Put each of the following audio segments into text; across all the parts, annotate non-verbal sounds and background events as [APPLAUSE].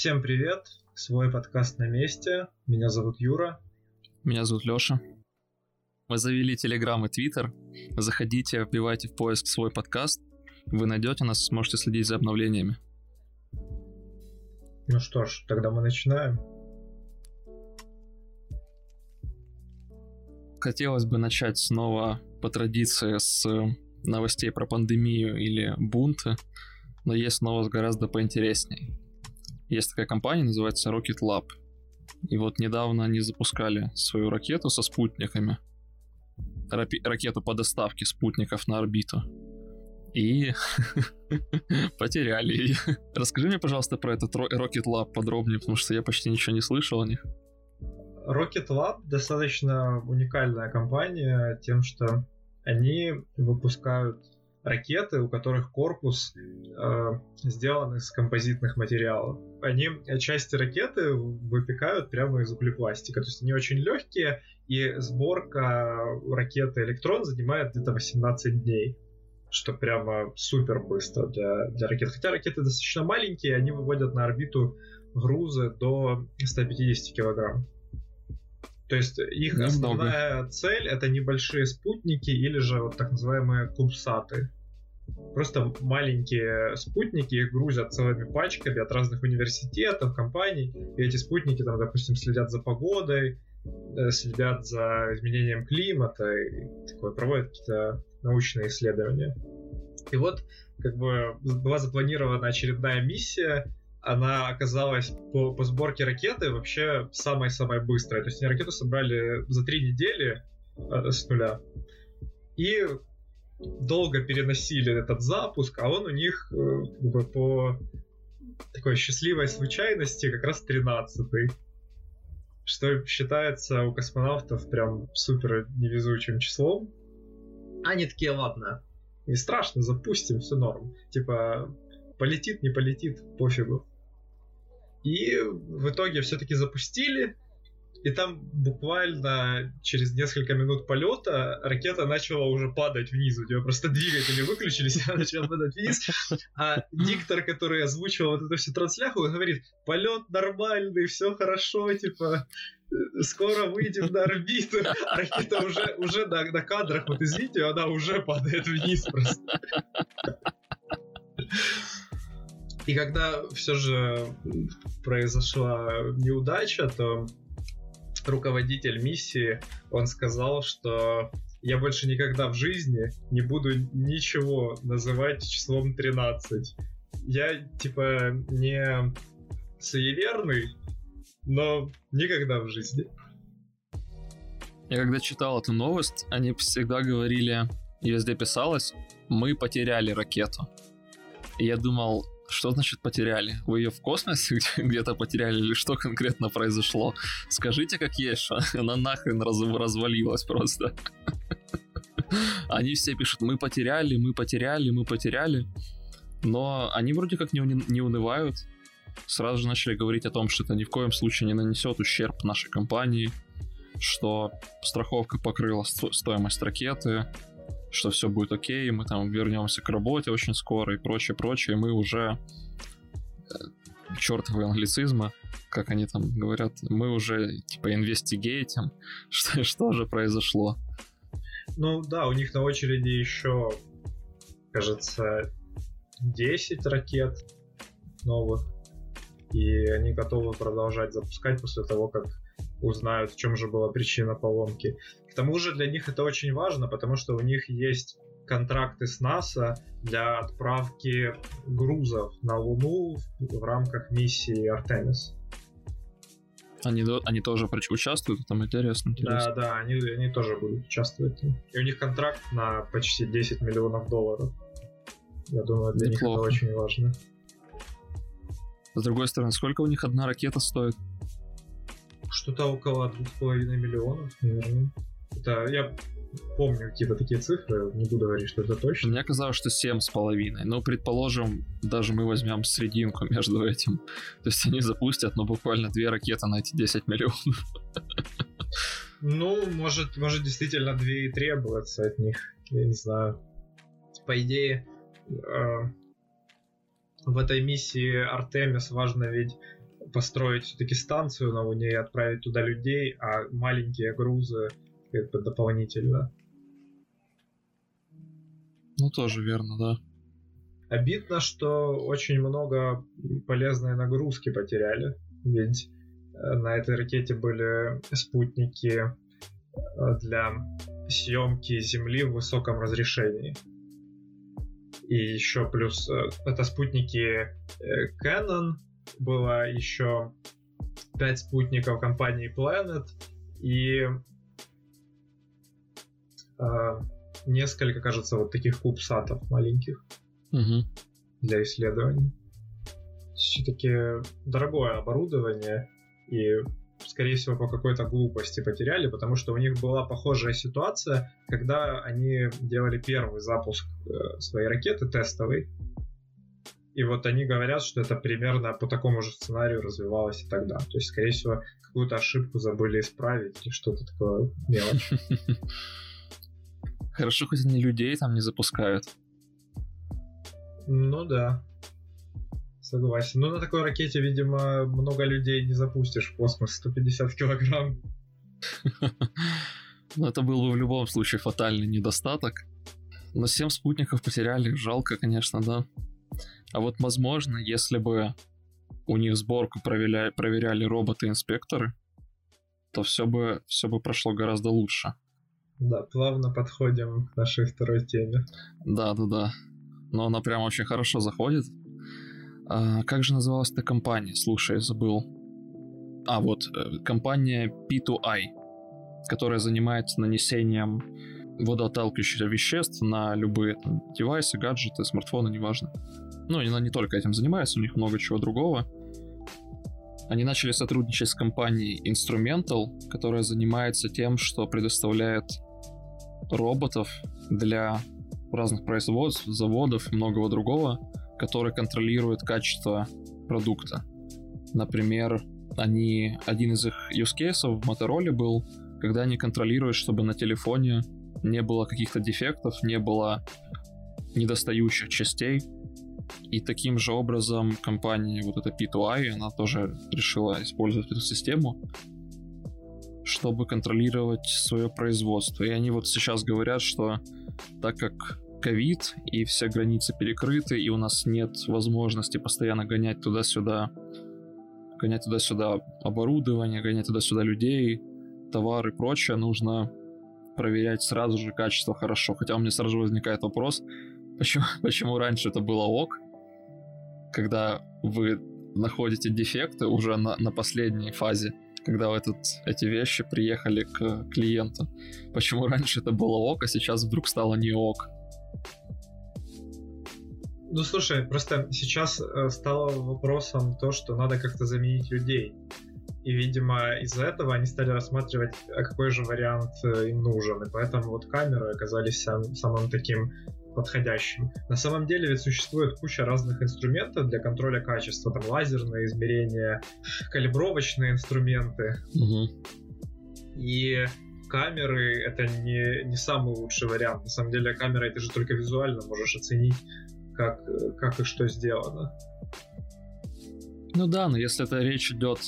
Всем привет! Свой подкаст на месте. Меня зовут Юра. Меня зовут Лёша. Мы завели Телеграм и Твиттер. Заходите, вбивайте в поиск свой подкаст. Вы найдете нас, сможете следить за обновлениями. Ну что ж, тогда мы начинаем. Хотелось бы начать снова по традиции с новостей про пандемию или бунты, но есть новость гораздо поинтересней. Есть такая компания, называется Rocket Lab. И вот недавно они запускали свою ракету со спутниками. Рапи- ракету по доставке спутников на орбиту. И [LAUGHS] потеряли ее. Расскажи мне, пожалуйста, про этот Rocket Lab подробнее, потому что я почти ничего не слышал о них. Rocket Lab достаточно уникальная компания тем, что они выпускают ракеты, у которых корпус э, сделан из композитных материалов. Они части ракеты выпекают прямо из углепластика. То есть они очень легкие, и сборка ракеты электрон занимает где-то 18 дней. Что прямо супер быстро для, для ракет. Хотя ракеты достаточно маленькие, они выводят на орбиту грузы до 150 килограмм. То есть их Немного. основная цель это небольшие спутники или же вот так называемые кубсаты. Просто маленькие спутники, их грузят целыми пачками от разных университетов, компаний. И эти спутники там, допустим, следят за погодой, э, следят за изменением климата и такое, проводят какие-то научные исследования. И вот как бы была запланирована очередная миссия, она оказалась по, по сборке ракеты вообще самой-самой быстрой. То есть они ракету собрали за три недели э, с нуля. И долго переносили этот запуск, а он у них э, как бы, по такой счастливой случайности как раз 13-й. Что считается у космонавтов прям супер невезучим числом. Они такие, ладно, не страшно, запустим, все норм. Типа, полетит, не полетит, пофигу. И в итоге все-таки запустили, и там буквально через несколько минут полета ракета начала уже падать вниз. У нее просто двигатели выключились, [LAUGHS] она начала падать вниз. А диктор, который озвучивал вот эту всю трансляху, говорит, полет нормальный, все хорошо, типа, скоро выйдем на орбиту. А ракета уже, уже на, на кадрах, вот из видео, она уже падает вниз просто. И когда все же произошла неудача, то руководитель миссии, он сказал, что я больше никогда в жизни не буду ничего называть числом 13. Я, типа, не суеверный, но никогда в жизни. Я когда читал эту новость, они всегда говорили, везде писалось, мы потеряли ракету. И я думал, что значит потеряли? Вы ее в космосе где-то потеряли или что конкретно произошло? Скажите, как есть, она нахрен раз, развалилась просто. Они все пишут, мы потеряли, мы потеряли, мы потеряли. Но они вроде как не, не унывают. Сразу же начали говорить о том, что это ни в коем случае не нанесет ущерб нашей компании, что страховка покрыла стоимость ракеты, что все будет окей, мы там вернемся к работе очень скоро и прочее, прочее, мы уже э, чертовы англицизма, как они там говорят, мы уже типа инвестигейтим, [LAUGHS] что, что же произошло. Ну да, у них на очереди еще, кажется, 10 ракет новых, и они готовы продолжать запускать после того, как узнают, в чем же была причина поломки. К тому же для них это очень важно, потому что у них есть контракты с НАСА для отправки грузов на Луну в рамках миссии Артемис. Они, они тоже участвуют, там интересно, интересно. Да, да, они, они тоже будут участвовать. И у них контракт на почти 10 миллионов долларов. Я думаю, для Неплохо. них это очень важно. С другой стороны, сколько у них одна ракета стоит? Что-то около 2,5 миллионов, наверное. Это я помню какие-то такие цифры, не буду говорить, что это точно. Мне казалось, что семь с половиной. Но, предположим, даже мы возьмем срединку между этим. То есть они запустят, ну, буквально две ракеты на эти 10 миллионов. Ну, может, может действительно две и требуется от них. Я не знаю. По идее, э, в этой миссии Артемис важно ведь построить все-таки станцию на Луне и отправить туда людей, а маленькие грузы как бы дополнительно. Ну, тоже верно, да. Обидно, что очень много полезной нагрузки потеряли, ведь э, на этой ракете были спутники э, для съемки Земли в высоком разрешении. И еще плюс э, это спутники Canon, было еще 5 спутников компании Planet и несколько, кажется, вот таких кубсатов маленьких угу. для исследований. Все-таки дорогое оборудование и скорее всего, по какой-то глупости потеряли, потому что у них была похожая ситуация, когда они делали первый запуск э, своей ракеты тестовый, и вот они говорят, что это примерно по такому же сценарию развивалось и тогда. То есть, скорее всего, какую-то ошибку забыли исправить или что-то такое мелочь. [LAUGHS] Хорошо, хоть они людей там не запускают. Ну да. Согласен. Ну на такой ракете, видимо, много людей не запустишь в космос. 150 килограмм. [LAUGHS] Ну это был бы в любом случае фатальный недостаток. Но 7 спутников потеряли. Жалко, конечно, да. А вот, возможно, если бы у них сборку проверяли, проверяли роботы-инспекторы, то все бы, все бы прошло гораздо лучше. Да, плавно подходим к нашей второй теме. Да, да, да. Но она прям очень хорошо заходит. А, как же называлась эта компания? Слушай, забыл. А, вот, э, компания P2I, которая занимается нанесением водоотталкивающих веществ на любые там, девайсы, гаджеты, смартфоны, неважно. Ну, она не только этим занимается, у них много чего другого. Они начали сотрудничать с компанией Instrumental, которая занимается тем, что предоставляет роботов для разных производств, заводов и многого другого, которые контролируют качество продукта. Например, они, один из их use cases в Motorola был, когда они контролируют, чтобы на телефоне не было каких-то дефектов, не было недостающих частей, и таким же образом компания, вот эта P2I, она тоже решила использовать эту систему, чтобы контролировать свое производство. И они вот сейчас говорят, что так как ковид и все границы перекрыты, и у нас нет возможности постоянно гонять туда-сюда, гонять туда-сюда оборудование, гонять туда-сюда людей, товары и прочее, нужно проверять сразу же качество хорошо. Хотя у меня сразу же возникает вопрос, Почему, [LAUGHS] почему раньше это было ок, когда вы находите дефекты уже на, на последней фазе, когда этот, эти вещи приехали к клиенту. Почему раньше это было ок, а сейчас вдруг стало не ок? Ну слушай, просто сейчас э, стало вопросом то, что надо как-то заменить людей. И, видимо, из-за этого они стали рассматривать, а какой же вариант э, им нужен. И поэтому вот камеры оказались сам, самым таким подходящим. На самом деле ведь существует куча разных инструментов для контроля качества, там лазерные измерения, калибровочные инструменты. Угу. И камеры это не, не самый лучший вариант. На самом деле камера ты же только визуально можешь оценить, как, как и что сделано. Ну да, но если это речь идет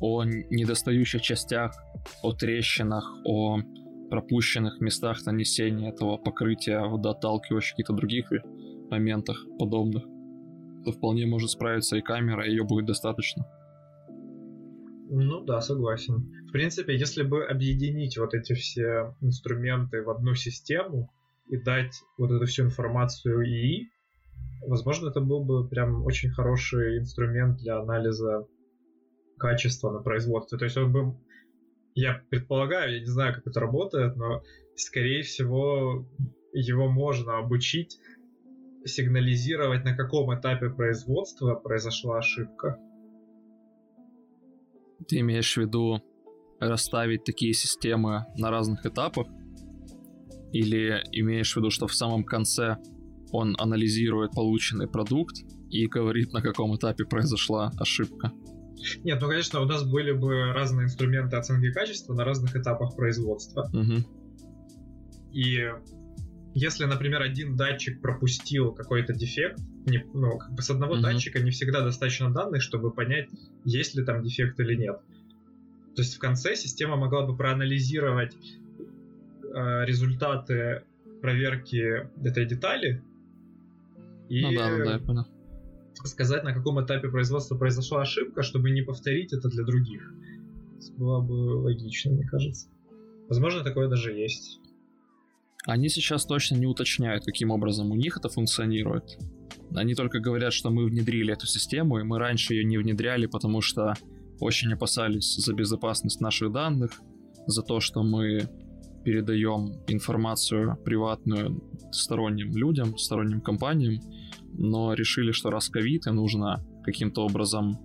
о недостающих частях, о трещинах, о пропущенных местах нанесения этого покрытия водоотталкивающих каких-то других моментах подобных, то вполне может справиться и камера, и ее будет достаточно. Ну да, согласен. В принципе, если бы объединить вот эти все инструменты в одну систему и дать вот эту всю информацию ИИ, возможно, это был бы прям очень хороший инструмент для анализа качества на производстве. То есть он бы я предполагаю, я не знаю, как это работает, но, скорее всего, его можно обучить сигнализировать, на каком этапе производства произошла ошибка. Ты имеешь в виду расставить такие системы на разных этапах? Или имеешь в виду, что в самом конце он анализирует полученный продукт и говорит, на каком этапе произошла ошибка? Нет, ну, конечно, у нас были бы разные инструменты оценки качества на разных этапах производства. Угу. И если, например, один датчик пропустил какой-то дефект, не, ну, как бы с одного mm-hmm. датчика не всегда достаточно данных, чтобы понять, есть ли там дефект или нет. То есть в конце система могла бы проанализировать э, результаты проверки этой детали и ну, да, ну, да, я понял. Сказать, на каком этапе производства произошла ошибка, чтобы не повторить это для других. Было бы логично, мне кажется. Возможно, такое даже есть. Они сейчас точно не уточняют, каким образом у них это функционирует. Они только говорят, что мы внедрили эту систему, и мы раньше ее не внедряли, потому что очень опасались за безопасность наших данных, за то, что мы передаем информацию приватную сторонним людям, сторонним компаниям, но решили, что раз ковид, и нужно каким-то образом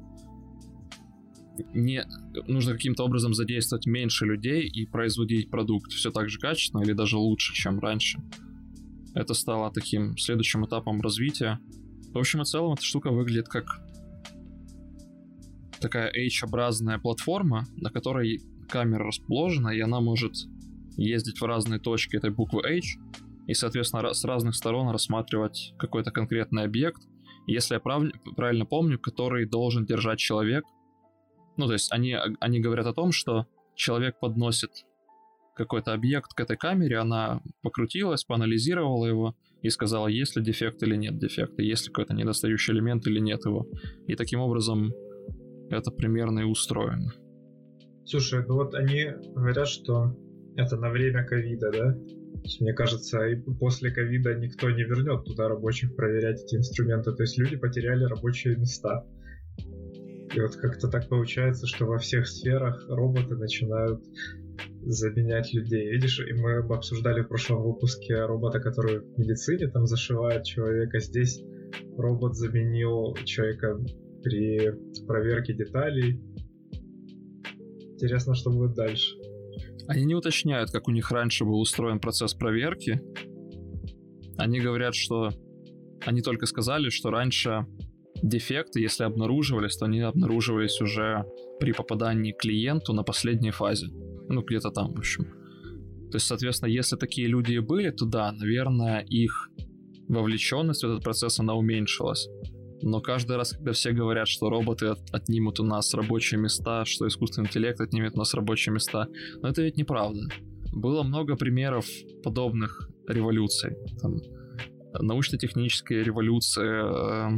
не нужно каким-то образом задействовать меньше людей и производить продукт все так же качественно или даже лучше, чем раньше. Это стало таким следующим этапом развития. В общем и целом, эта штука выглядит как такая H-образная платформа, на которой камера расположена, и она может ездить в разные точки этой буквы H, и, соответственно, с разных сторон рассматривать какой-то конкретный объект, если я прав, правильно помню, который должен держать человек. Ну, то есть они, они говорят о том, что человек подносит какой-то объект к этой камере, она покрутилась, поанализировала его и сказала, есть ли дефект или нет дефекта, есть ли какой-то недостающий элемент или нет его. И таким образом это примерно и устроено. Слушай, ну вот они говорят, что это на время ковида, да? Мне кажется, и после ковида никто не вернет туда рабочих проверять эти инструменты. То есть люди потеряли рабочие места. И вот как-то так получается, что во всех сферах роботы начинают заменять людей. Видишь, и мы обсуждали в прошлом выпуске робота, который в медицине там зашивает человека. Здесь робот заменил человека при проверке деталей. Интересно, что будет дальше. Они не уточняют, как у них раньше был устроен процесс проверки. Они говорят, что... Они только сказали, что раньше дефекты, если обнаруживались, то они обнаруживались уже при попадании клиенту на последней фазе. Ну, где-то там, в общем. То есть, соответственно, если такие люди и были, то да, наверное, их вовлеченность в этот процесс, она уменьшилась. Но каждый раз, когда все говорят, что роботы от, отнимут у нас рабочие места, что искусственный интеллект отнимет у нас рабочие места, но это ведь неправда. Было много примеров подобных революций. Там, научно-техническая революция, э,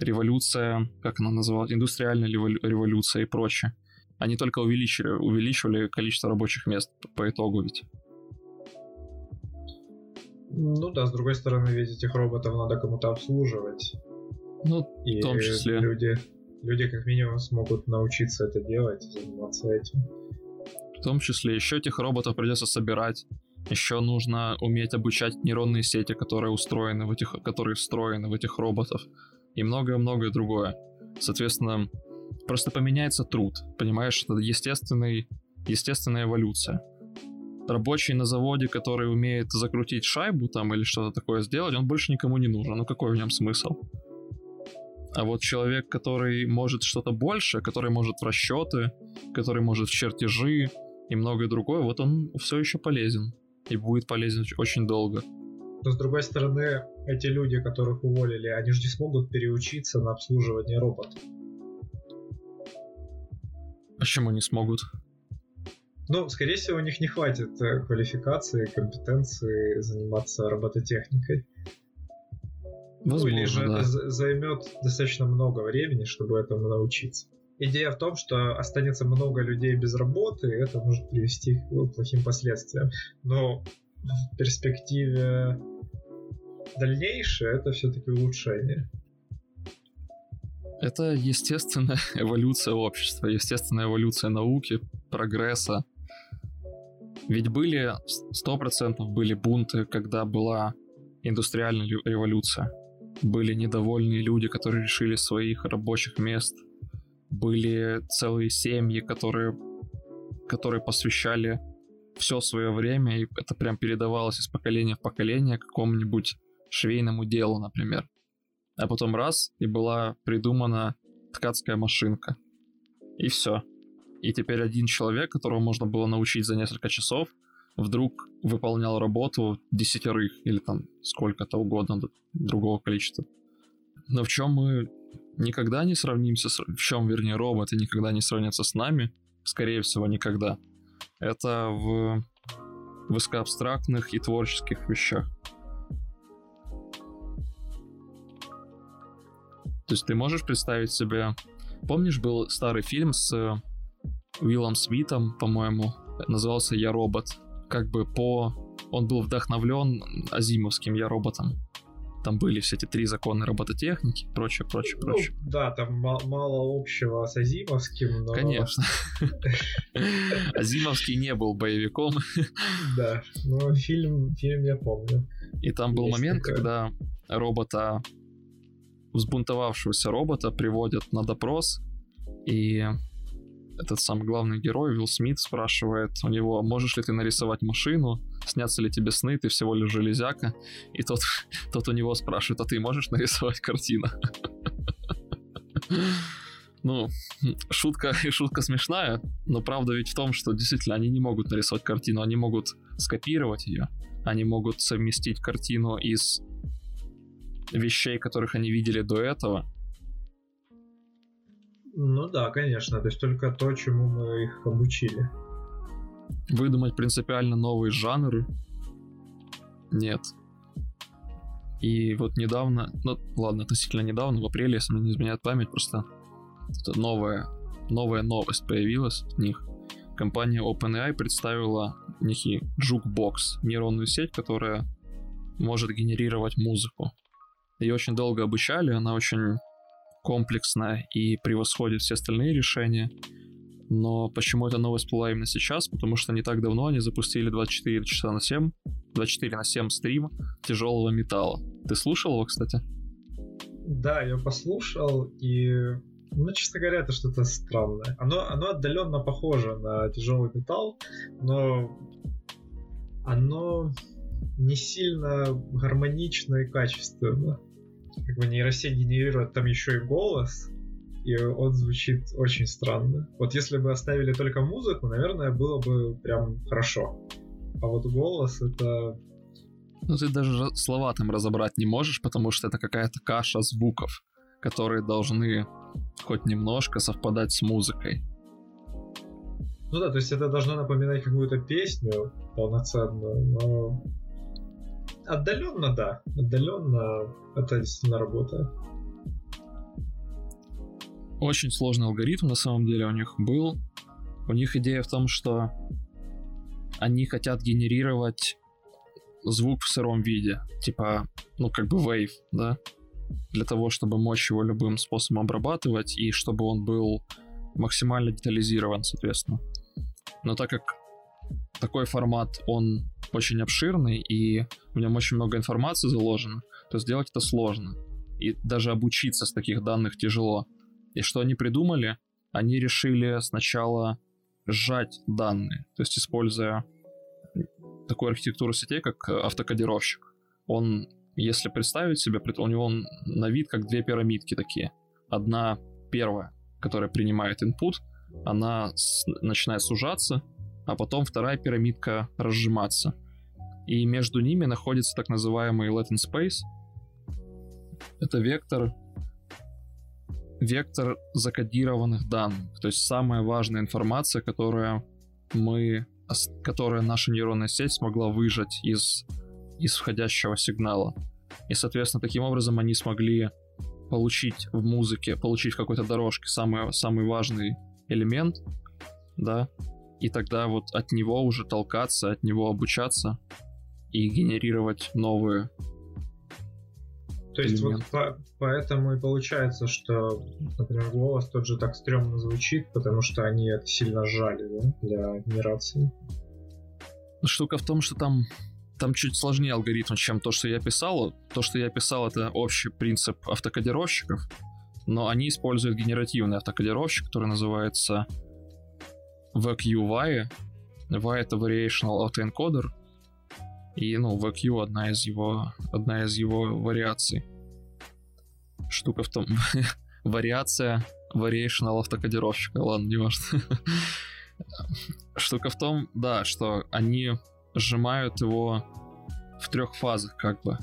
революция, как она называлась, индустриальная революция и прочее. Они только увеличили, увеличивали количество рабочих мест по итогу ведь. Ну да, с другой стороны, ведь этих роботов надо кому-то обслуживать. Ну, и в том числе. Люди, люди как минимум смогут научиться это делать, заниматься этим. В том числе еще этих роботов придется собирать. Еще нужно уметь обучать нейронные сети, которые устроены в этих, которые встроены в этих роботов. И многое-многое другое. Соответственно, просто поменяется труд. Понимаешь, это естественный, естественная эволюция. Рабочий на заводе, который умеет закрутить шайбу там или что-то такое сделать, он больше никому не нужен. Ну какой в нем смысл? А вот человек, который может что-то больше, который может в расчеты, который может в чертежи и многое другое, вот он все еще полезен. И будет полезен очень долго. Но с другой стороны, эти люди, которых уволили, они же не смогут переучиться на обслуживание робота. Почему не смогут? Ну, скорее всего, у них не хватит э, квалификации, компетенции заниматься робототехникой. Возможно, ну или же да. это займет достаточно много времени, чтобы этому научиться. Идея в том, что останется много людей без работы, и это может привести к плохим последствиям. Но в перспективе дальнейшее это все-таки улучшение. Это естественная [LAUGHS] эволюция общества, естественная эволюция науки, прогресса. Ведь были, сто процентов были бунты, когда была индустриальная революция. Были недовольные люди, которые решили своих рабочих мест. Были целые семьи, которые, которые посвящали все свое время, и это прям передавалось из поколения в поколение какому-нибудь швейному делу, например. А потом раз, и была придумана ткацкая машинка. И все. И теперь один человек, которого можно было научить за несколько часов, вдруг выполнял работу десятерых или там сколько-то угодно другого количества. Но в чем мы никогда не сравнимся, с... в чем, вернее, роботы никогда не сравнятся с нами, скорее всего, никогда, это в высокоабстрактных и творческих вещах. То есть ты можешь представить себе... Помнишь, был старый фильм с Уиллом Смитом, по-моему, назывался «Я робот». Как бы по... Он был вдохновлен Азимовским «Я роботом». Там были все эти три законы робототехники, прочее, прочее, Ну, прочее. да, там ма- мало общего с Азимовским, но... Конечно. [LAUGHS] Азимовский не был боевиком. Да, но фильм, фильм я помню. И там был момент, когда робота, взбунтовавшегося робота приводят на допрос, и этот самый главный герой, Уилл Смит, спрашивает у него, можешь ли ты нарисовать машину, снятся ли тебе сны, ты всего лишь железяка, и тот, [LAUGHS] тот у него спрашивает, а ты можешь нарисовать картину? [LAUGHS] Ну, шутка, [LAUGHS] шутка смешная, но правда ведь в том, что действительно они не могут нарисовать картину, они могут скопировать ее, они могут совместить картину из вещей, которых они видели до этого. Ну да, конечно, то есть только то, чему мы их обучили. Выдумать принципиально новые жанры? Нет. И вот недавно, ну ладно, относительно недавно, в апреле, если мне не изменяет память, просто новая, новая новость появилась от них. Компания OpenAI представила некий Jukebox, нейронную сеть, которая может генерировать музыку. Ее очень долго обучали, она очень комплексная и превосходит все остальные решения. Но почему эта новость всплыла именно сейчас? Потому что не так давно они запустили 24 часа на 7, 24 на 7 стрим тяжелого металла. Ты слушал его, кстати? Да, я послушал, и, ну, честно говоря, это что-то странное. Оно, оно отдаленно похоже на тяжелый металл, но оно не сильно гармонично и качественно. Как бы нейросеть генерирует там еще и голос, и он звучит очень странно. Вот если бы оставили только музыку, наверное, было бы прям хорошо. А вот голос это... Ну, ты даже слова там разобрать не можешь, потому что это какая-то каша звуков, которые должны хоть немножко совпадать с музыкой. Ну да, то есть это должно напоминать какую-то песню полноценную, но... Отдаленно, да. Отдаленно это действительно работает. Очень сложный алгоритм на самом деле у них был. У них идея в том, что они хотят генерировать звук в сыром виде, типа, ну как бы wave, да, для того, чтобы мочь его любым способом обрабатывать и чтобы он был максимально детализирован, соответственно. Но так как такой формат, он очень обширный и в нем очень много информации заложено, то сделать это сложно. И даже обучиться с таких данных тяжело. И что они придумали? Они решили сначала сжать данные, то есть используя такую архитектуру сетей, как автокодировщик. Он, если представить себе, у него на вид как две пирамидки такие. Одна первая, которая принимает input, она начинает сужаться, а потом вторая пирамидка разжиматься. И между ними находится так называемый latent space. Это вектор вектор закодированных данных, то есть самая важная информация, которая мы, которая наша нейронная сеть смогла выжать из, из входящего сигнала. И, соответственно, таким образом они смогли получить в музыке, получить в какой-то дорожке самый, самый важный элемент, да, и тогда вот от него уже толкаться, от него обучаться и генерировать новые. То есть вот элемент. по- поэтому и получается, что, например, голос тот же так стрёмно звучит, потому что они это сильно сжали, да, для генерации. Штука в том, что там там чуть сложнее алгоритм, чем то, что я писал. То, что я писал, это общий принцип автокодировщиков, но они используют генеративный автокодировщик, который называется VQVAI. VAI это Variational Autoencoder, и, ну, VQ одна из его, одна из его вариаций. Штука в том, [LAUGHS] вариация Variational автокодировщика, ладно, не важно. [LAUGHS] Штука в том, да, что они сжимают его в трех фазах, как бы.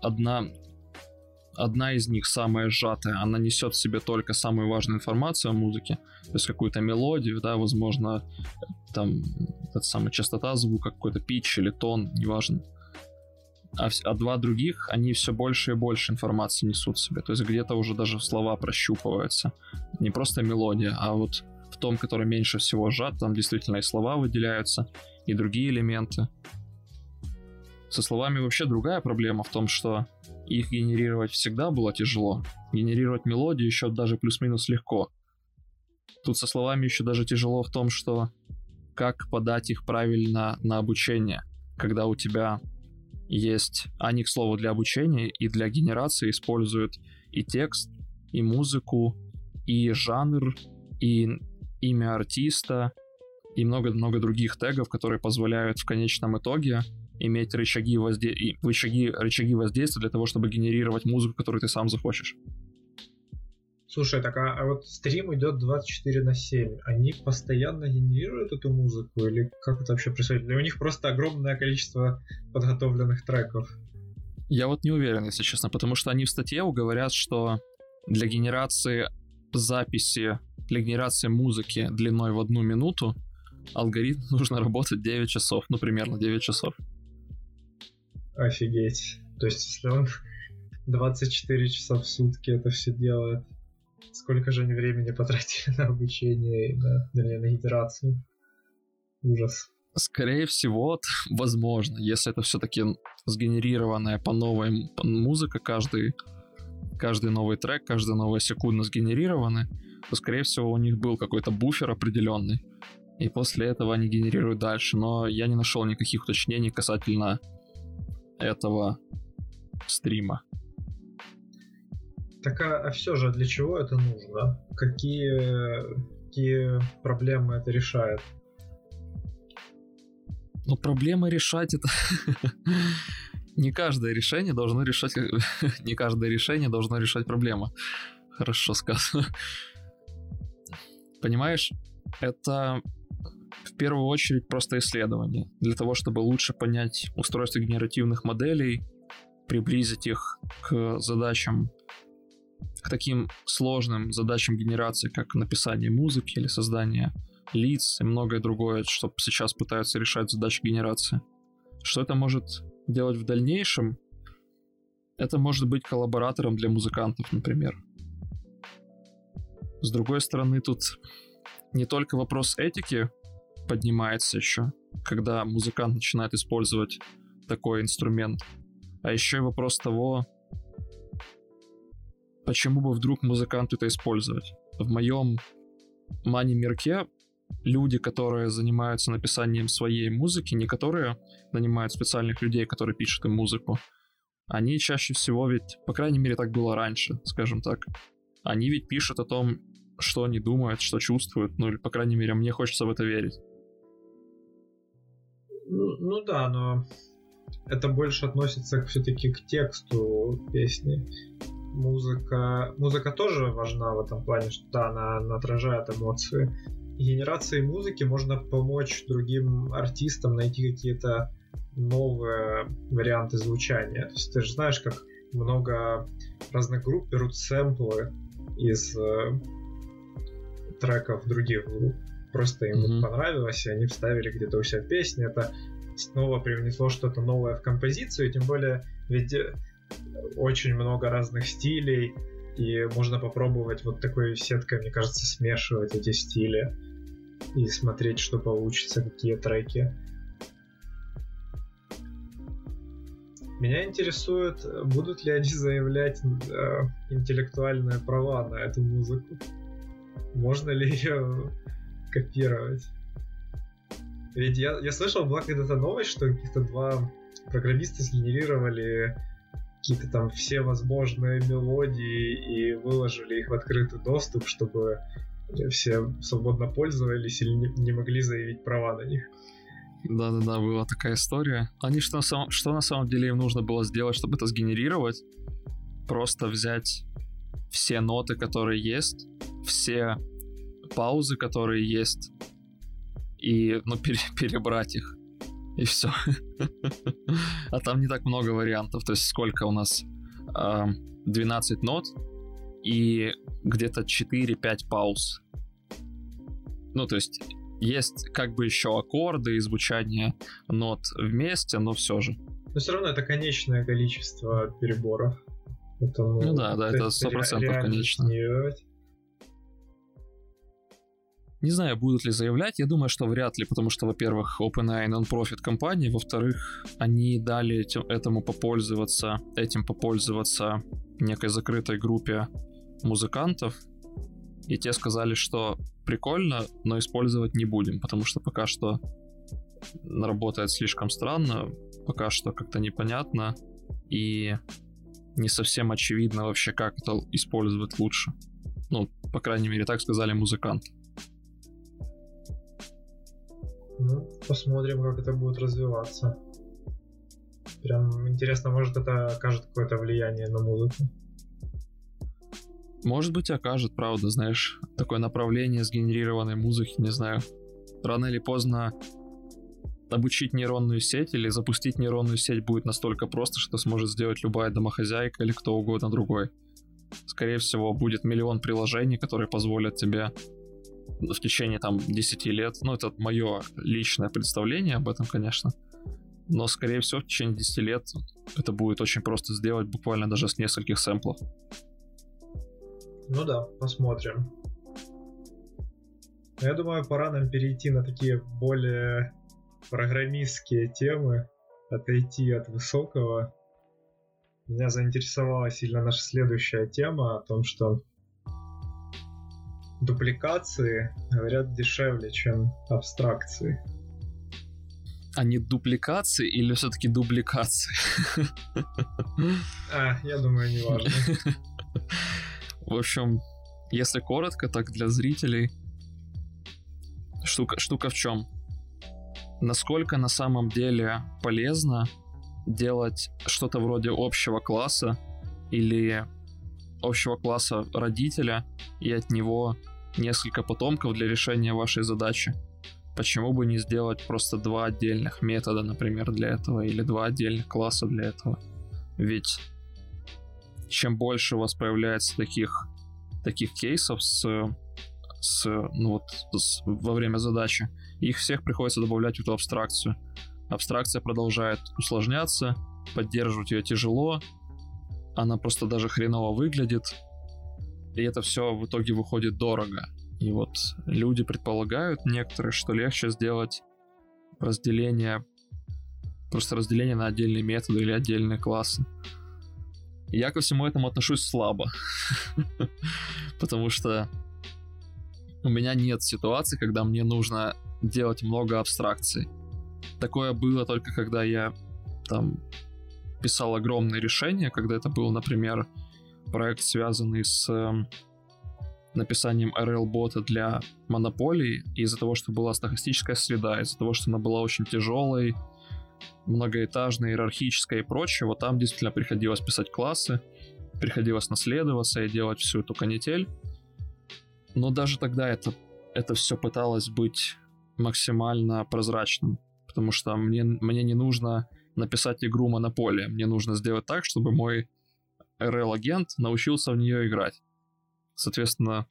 Одна одна из них самая сжатая, она несет в себе только самую важную информацию о музыке, то есть какую-то мелодию, да, возможно, там, эта самая частота звука, какой-то пич или тон, неважно. А, а два других, они все больше и больше информации несут в себе, то есть где-то уже даже слова прощупываются. Не просто мелодия, а вот в том, который меньше всего сжат, там действительно и слова выделяются, и другие элементы. Со словами вообще другая проблема в том, что их генерировать всегда было тяжело. Генерировать мелодию еще даже плюс-минус легко. Тут со словами еще даже тяжело в том, что как подать их правильно на обучение, когда у тебя есть они к слову для обучения и для генерации используют и текст, и музыку, и жанр, и имя артиста, и много-много других тегов, которые позволяют в конечном итоге иметь рычаги, возде... рычаги, рычаги воздействия для того, чтобы генерировать музыку, которую ты сам захочешь. Слушай, так а, а вот стрим идет 24 на 7. Они постоянно генерируют эту музыку? Или как это вообще происходит? Или у них просто огромное количество подготовленных треков? Я вот не уверен, если честно, потому что они в статье говорят, что для генерации записи, для генерации музыки длиной в одну минуту алгоритм [LAUGHS] нужно работать 9 часов, ну примерно 9 часов. Офигеть. То есть, если он 24 часа в сутки это все делает, сколько же они времени потратили на обучение и на, вернее, на итерацию? Ужас. Скорее всего, возможно, если это все-таки сгенерированная по новой музыка, каждый, каждый новый трек, каждая новая секунда сгенерированы, то, скорее всего, у них был какой-то буфер определенный, и после этого они генерируют дальше. Но я не нашел никаких уточнений касательно этого стрима. Так а, а все же для чего это нужно? Какие, какие проблемы это решает? Ну, проблемы решать это... [LAUGHS] не каждое решение должно решать... [LAUGHS] не каждое решение должно решать проблему. Хорошо сказано. Понимаешь, это в первую очередь просто исследование, для того, чтобы лучше понять устройство генеративных моделей, приблизить их к задачам, к таким сложным задачам генерации, как написание музыки или создание лиц и многое другое, что сейчас пытаются решать задачи генерации. Что это может делать в дальнейшем? Это может быть коллаборатором для музыкантов, например. С другой стороны, тут не только вопрос этики поднимается еще, когда музыкант начинает использовать такой инструмент. А еще и вопрос того, почему бы вдруг музыканту это использовать. В моем мани-мирке люди, которые занимаются написанием своей музыки, не которые нанимают специальных людей, которые пишут им музыку, они чаще всего ведь, по крайней мере, так было раньше, скажем так, они ведь пишут о том, что они думают, что чувствуют, ну или, по крайней мере, мне хочется в это верить. Ну, ну да, но это больше относится все-таки к тексту песни. Музыка, музыка тоже важна в этом плане, что да, она, она отражает эмоции. Генерацией музыки можно помочь другим артистам найти какие-то новые варианты звучания. То есть ты же знаешь, как много разных групп берут сэмплы из э, треков других групп просто им mm-hmm. понравилось, и они вставили где-то у себя песни. Это снова привнесло что-то новое в композицию, тем более ведь э, очень много разных стилей, и можно попробовать вот такой сеткой, мне кажется, смешивать эти стили и смотреть, что получится, какие треки. Меня интересует, будут ли они заявлять э, интеллектуальные права на эту музыку. Можно ли ее копировать. Ведь я, я слышал, была когда-то новость, что каких-то два программиста сгенерировали какие-то там все возможные мелодии и выложили их в открытый доступ, чтобы все свободно пользовались или не, не могли заявить права на них. Да-да-да, была такая история. Они что что на самом деле им нужно было сделать, чтобы это сгенерировать? Просто взять все ноты, которые есть, все паузы, которые есть, и, ну, [LAUGHS] пере, перебрать их. И все. [LAUGHS] а там не так много вариантов. То есть сколько у нас... Э, 12 нот и где-то 4-5 пауз. Ну, то есть есть как бы еще аккорды и звучание нот вместе, но все же. Но все равно это конечное количество переборов. Поэтому ну да, да, это сто процентов конечно. Не знаю, будут ли заявлять. Я думаю, что вряд ли, потому что, во-первых, OpenAI non-profit компания, во-вторых, они дали этим, этому попользоваться, этим попользоваться некой закрытой группе музыкантов, и те сказали, что прикольно, но использовать не будем, потому что пока что работает слишком странно, пока что как-то непонятно, и не совсем очевидно вообще, как это использовать лучше. Ну, по крайней мере, так сказали музыканты. Ну, посмотрим, как это будет развиваться. Прям интересно, может это окажет какое-то влияние на музыку. Может быть, окажет, правда, знаешь, такое направление сгенерированной музыки, не знаю. Рано или поздно обучить нейронную сеть или запустить нейронную сеть будет настолько просто, что сможет сделать любая домохозяйка или кто угодно другой. Скорее всего, будет миллион приложений, которые позволят тебе в течение там 10 лет, ну это мое личное представление об этом, конечно, но скорее всего в течение 10 лет это будет очень просто сделать буквально даже с нескольких сэмплов. Ну да, посмотрим. Я думаю, пора нам перейти на такие более программистские темы, отойти от высокого. Меня заинтересовала сильно наша следующая тема о том, что дупликации, говорят, дешевле, чем абстракции. А не дупликации или все-таки дубликации? А, я думаю, не важно. В общем, если коротко, так для зрителей штука, штука в чем? Насколько на самом деле полезно делать что-то вроде общего класса или общего класса родителя и от него несколько потомков для решения вашей задачи. Почему бы не сделать просто два отдельных метода, например, для этого, или два отдельных класса для этого? Ведь чем больше у вас появляется таких, таких кейсов с, с, ну вот, с, во время задачи, их всех приходится добавлять в эту абстракцию. Абстракция продолжает усложняться, поддерживать ее тяжело, она просто даже хреново выглядит, и это все в итоге выходит дорого. И вот люди предполагают некоторые, что легче сделать разделение, просто разделение на отдельные методы или отдельные классы. Я ко всему этому отношусь слабо, [LAUGHS] потому что у меня нет ситуации, когда мне нужно делать много абстракций. Такое было только когда я там писал огромные решения, когда это был, например, проект, связанный с эм, написанием RL-бота для монополии, из-за того, что была стахастическая среда, из-за того, что она была очень тяжелой, многоэтажной, иерархической и прочее, вот там действительно приходилось писать классы, приходилось наследоваться и делать всю эту канитель. Но даже тогда это, это все пыталось быть максимально прозрачным, потому что мне, мне не нужно написать игру Монополия, мне нужно сделать так, чтобы мой RL-агент научился в нее играть. Соответственно,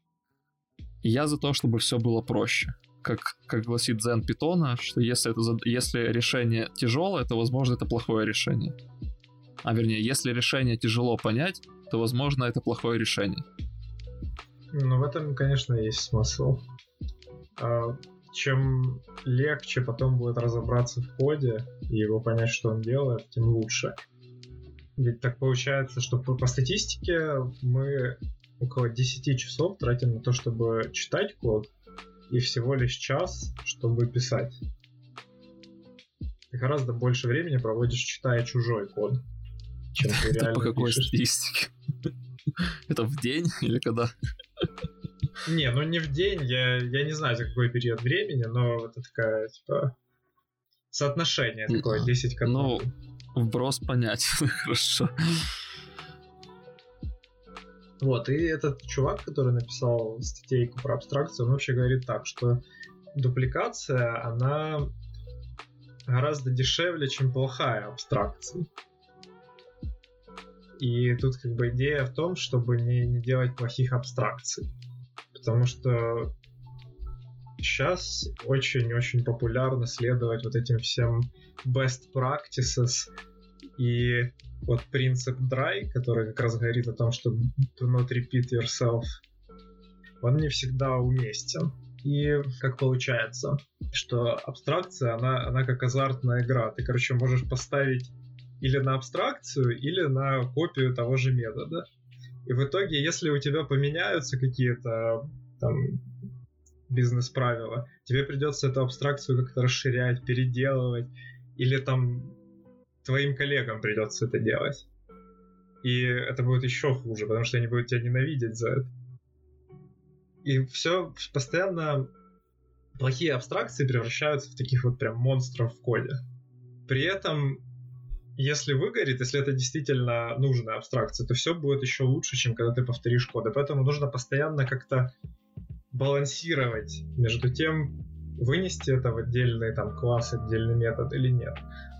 я за то, чтобы все было проще. Как, как гласит Zen Питона, что если, это, если решение тяжелое, то, возможно, это плохое решение. А вернее, если решение тяжело понять, то, возможно, это плохое решение. Ну, в этом, конечно, есть смысл. А, чем легче потом будет разобраться в коде и его понять, что он делает, тем лучше. Ведь так получается, что по, по статистике мы около 10 часов тратим на то, чтобы читать код, и всего лишь час, чтобы писать. Ты гораздо больше времени проводишь, читая чужой код, чем ты реально [LAUGHS] Это по какой статистике? [LAUGHS] Это в день или когда? Не, ну не в день, я, я не знаю, за какой период времени, но это такая, типа, соотношение такое, 10 к 1. Ну, Вброс понять, [LAUGHS] хорошо. Вот, и этот чувак, который написал статейку про абстракцию, он вообще говорит так, что дупликация, она гораздо дешевле, чем плохая абстракция. И тут как бы идея в том, чтобы не, не делать плохих абстракций. Потому что сейчас очень-очень популярно следовать вот этим всем best practices и вот принцип dry, который как раз говорит о том, что do not repeat yourself, он не всегда уместен. И как получается, что абстракция, она, она как азартная игра. Ты, короче, можешь поставить или на абстракцию, или на копию того же метода. И в итоге, если у тебя поменяются какие-то там бизнес-правила, тебе придется эту абстракцию как-то расширять, переделывать, или там твоим коллегам придется это делать. И это будет еще хуже, потому что они будут тебя ненавидеть за это. И все постоянно плохие абстракции превращаются в таких вот прям монстров в коде. При этом, если выгорит, если это действительно нужная абстракция, то все будет еще лучше, чем когда ты повторишь код. И поэтому нужно постоянно как-то балансировать между тем, вынести это в отдельный там класс, отдельный метод или нет.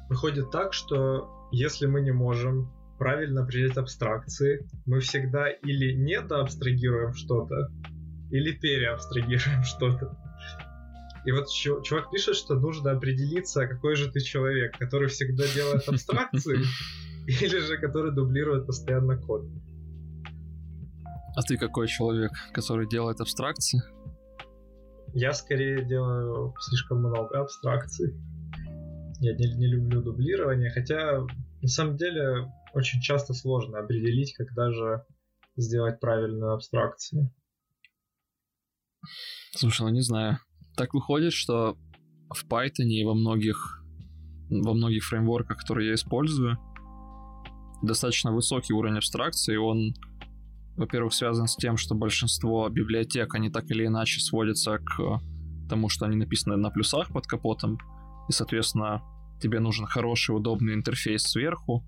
Выходит так, что если мы не можем правильно определять абстракции, мы всегда или недоабстрагируем что-то, или переабстрагируем [LAUGHS] что-то. И вот чувак пишет, что нужно определиться, какой же ты человек, который всегда делает абстракции, [LAUGHS] или же который дублирует постоянно код. А ты какой человек, который делает абстракции? Я скорее делаю слишком много абстракций. Я не, не люблю дублирование, хотя на самом деле очень часто сложно определить, когда же сделать правильную абстракцию. Слушай, ну не знаю. Так выходит, что в Python и во многих во многих фреймворках, которые я использую, достаточно высокий уровень абстракции, он во-первых, связан с тем, что большинство библиотек, они так или иначе сводятся к тому, что они написаны на плюсах под капотом, и, соответственно, тебе нужен хороший, удобный интерфейс сверху,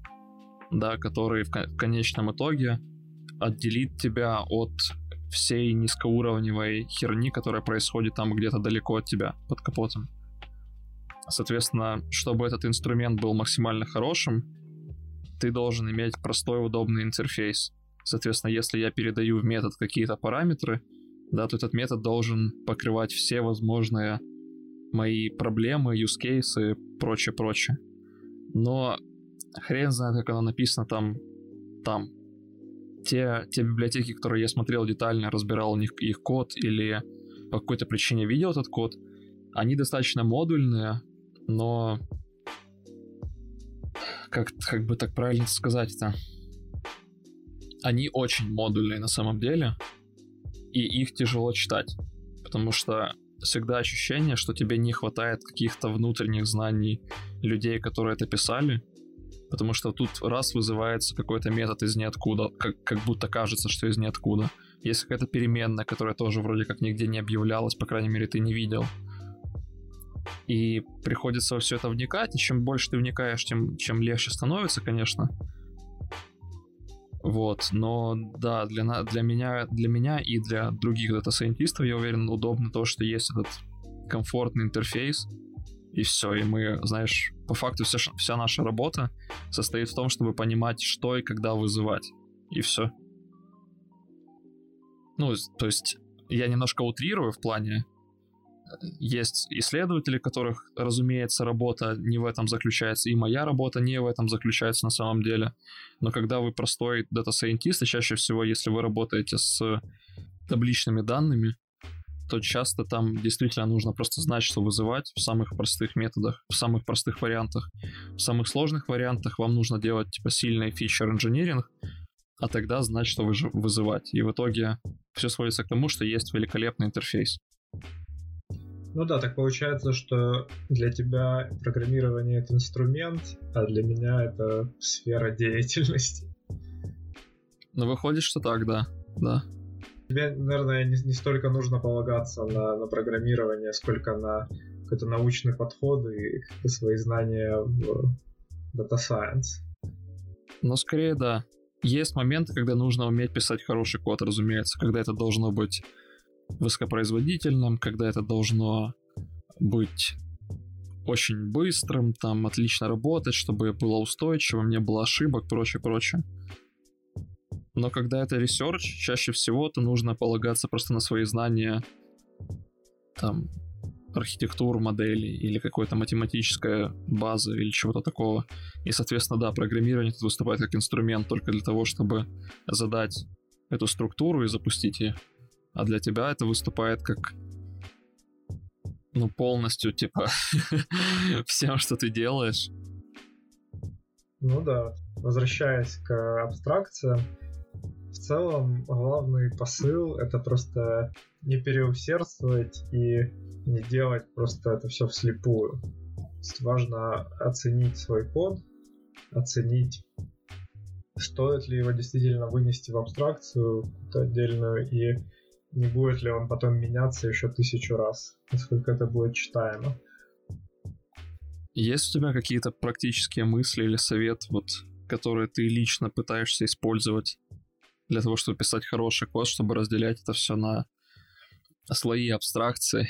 да, который в конечном итоге отделит тебя от всей низкоуровневой херни, которая происходит там где-то далеко от тебя, под капотом. Соответственно, чтобы этот инструмент был максимально хорошим, ты должен иметь простой, удобный интерфейс. Соответственно, если я передаю в метод какие-то параметры, да, то этот метод должен покрывать все возможные мои проблемы, use cases, прочее, прочее. Но хрен знает, как оно написано там, там. Те, те библиотеки, которые я смотрел детально, разбирал у них их код или по какой-то причине видел этот код, они достаточно модульные, но как, как бы так правильно сказать-то? они очень модульные на самом деле, и их тяжело читать, потому что всегда ощущение, что тебе не хватает каких-то внутренних знаний людей, которые это писали, потому что тут раз вызывается какой-то метод из ниоткуда, как, как будто кажется, что из ниоткуда. Есть какая-то переменная, которая тоже вроде как нигде не объявлялась, по крайней мере, ты не видел. И приходится во все это вникать, и чем больше ты вникаешь, тем чем легче становится, конечно. Вот, но да, для, для, меня, для меня и для других data scientist ов, я уверен, удобно то, что есть этот комфортный интерфейс, и все, и мы, знаешь, по факту вся, вся наша работа состоит в том, чтобы понимать, что и когда вызывать, и все. Ну, то есть я немножко утрирую в плане есть исследователи, которых, разумеется, работа не в этом заключается, и моя работа не в этом заключается на самом деле. Но когда вы простой data scientist, и чаще всего, если вы работаете с табличными данными, то часто там действительно нужно просто знать, что вызывать в самых простых методах, в самых простых вариантах. В самых сложных вариантах вам нужно делать типа сильный фичер инжиниринг, а тогда знать, что вызывать. И в итоге все сводится к тому, что есть великолепный интерфейс. Ну да, так получается, что для тебя программирование это инструмент, а для меня это сфера деятельности. Ну, выходит, что так, да. Да. Тебе, наверное, не, не столько нужно полагаться на, на программирование, сколько на какой-то научный подход и свои знания в Data Science. Ну, скорее, да. Есть моменты, когда нужно уметь писать хороший код, разумеется, когда это должно быть высокопроизводительным, когда это должно быть очень быстрым, там отлично работать, чтобы было устойчивым, не было ошибок, прочее, прочее. Но когда это research, чаще всего то нужно полагаться просто на свои знания там архитектуру модели или какой-то математическая база или чего-то такого. И, соответственно, да, программирование тут выступает как инструмент только для того, чтобы задать эту структуру и запустить ее. А для тебя это выступает как ну, полностью, типа, [LAUGHS] всем, что ты делаешь. Ну да, возвращаясь к абстракциям, в целом главный посыл — это просто не переусердствовать и не делать просто это все вслепую. Важно оценить свой код, оценить, стоит ли его действительно вынести в абстракцию отдельную и не будет ли он потом меняться еще тысячу раз, насколько это будет читаемо. Есть у тебя какие-то практические мысли или совет, вот, которые ты лично пытаешься использовать для того, чтобы писать хороший код, чтобы разделять это все на слои абстракции?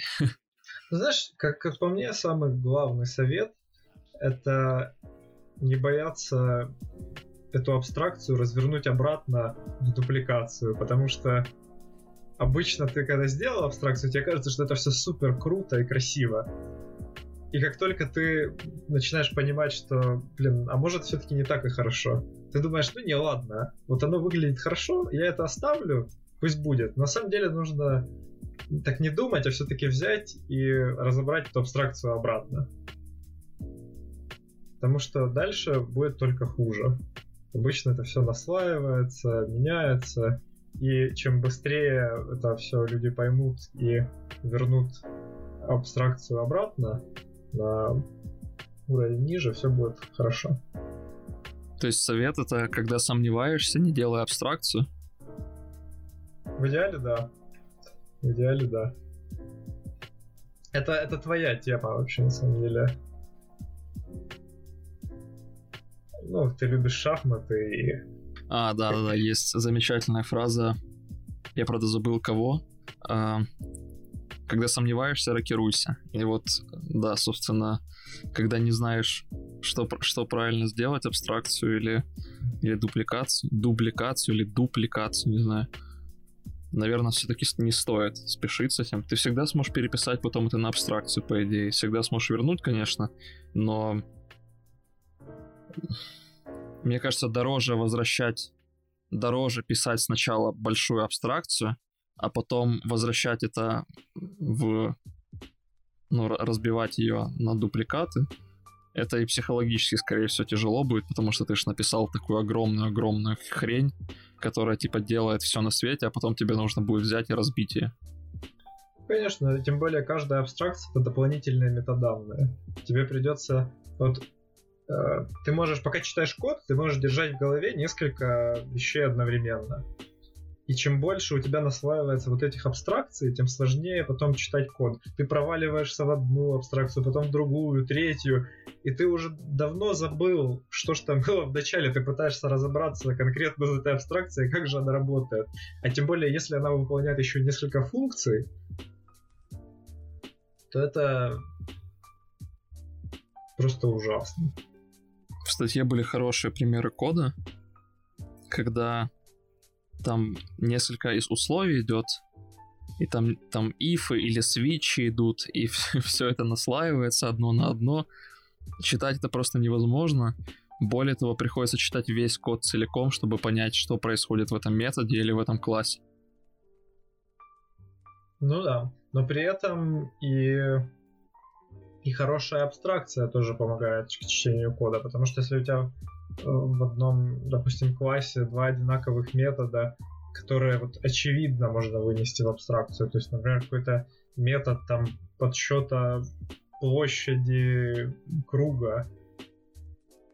Знаешь, как, как по мне, самый главный совет — это не бояться эту абстракцию развернуть обратно в дупликацию, потому что обычно ты когда сделал абстракцию, тебе кажется, что это все супер круто и красиво. И как только ты начинаешь понимать, что, блин, а может все-таки не так и хорошо, ты думаешь, ну не, ладно, вот оно выглядит хорошо, я это оставлю, пусть будет. На самом деле нужно так не думать, а все-таки взять и разобрать эту абстракцию обратно. Потому что дальше будет только хуже. Обычно это все наслаивается, меняется, и чем быстрее это все люди поймут и вернут абстракцию обратно на уровень ниже, все будет хорошо. То есть совет это, когда сомневаешься, не делай абстракцию? В идеале, да. В идеале, да. Это, это твоя тема вообще, на самом деле. Ну, ты любишь шахматы и... А, да-да-да, есть замечательная фраза. Я, правда, забыл кого. А, когда сомневаешься, рокируйся. И вот, да, собственно, когда не знаешь, что, что правильно сделать, абстракцию или, или дупликацию, дубликацию или дупликацию, не знаю, наверное, все-таки не стоит спешить с этим. Ты всегда сможешь переписать потом это на абстракцию, по идее. Всегда сможешь вернуть, конечно, но мне кажется, дороже возвращать, дороже писать сначала большую абстракцию, а потом возвращать это в, ну, разбивать ее на дупликаты. Это и психологически, скорее всего, тяжело будет, потому что ты же написал такую огромную-огромную хрень, которая типа делает все на свете, а потом тебе нужно будет взять и разбить ее. Конечно, тем более каждая абстракция это дополнительные метаданные. Тебе придется вот э, ты можешь, пока читаешь код, ты можешь держать в голове несколько вещей одновременно. И чем больше у тебя наслаивается вот этих абстракций, тем сложнее потом читать код. Ты проваливаешься в одну абстракцию, потом в другую, третью, и ты уже давно забыл, что ж там было в начале. Ты пытаешься разобраться конкретно с этой абстракцией, как же она работает. А тем более, если она выполняет еще несколько функций, то это просто ужасно. В статье были хорошие примеры кода, когда там несколько из условий идет, и там, там ифы или свитчи идут, и [LAUGHS] все это наслаивается одно на одно. Читать это просто невозможно. Более того, приходится читать весь код целиком, чтобы понять, что происходит в этом методе или в этом классе. Ну да, но при этом и и хорошая абстракция тоже помогает к чтению кода, потому что если у тебя в одном, допустим, классе два одинаковых метода, которые вот очевидно можно вынести в абстракцию. То есть, например, какой-то метод там подсчета площади круга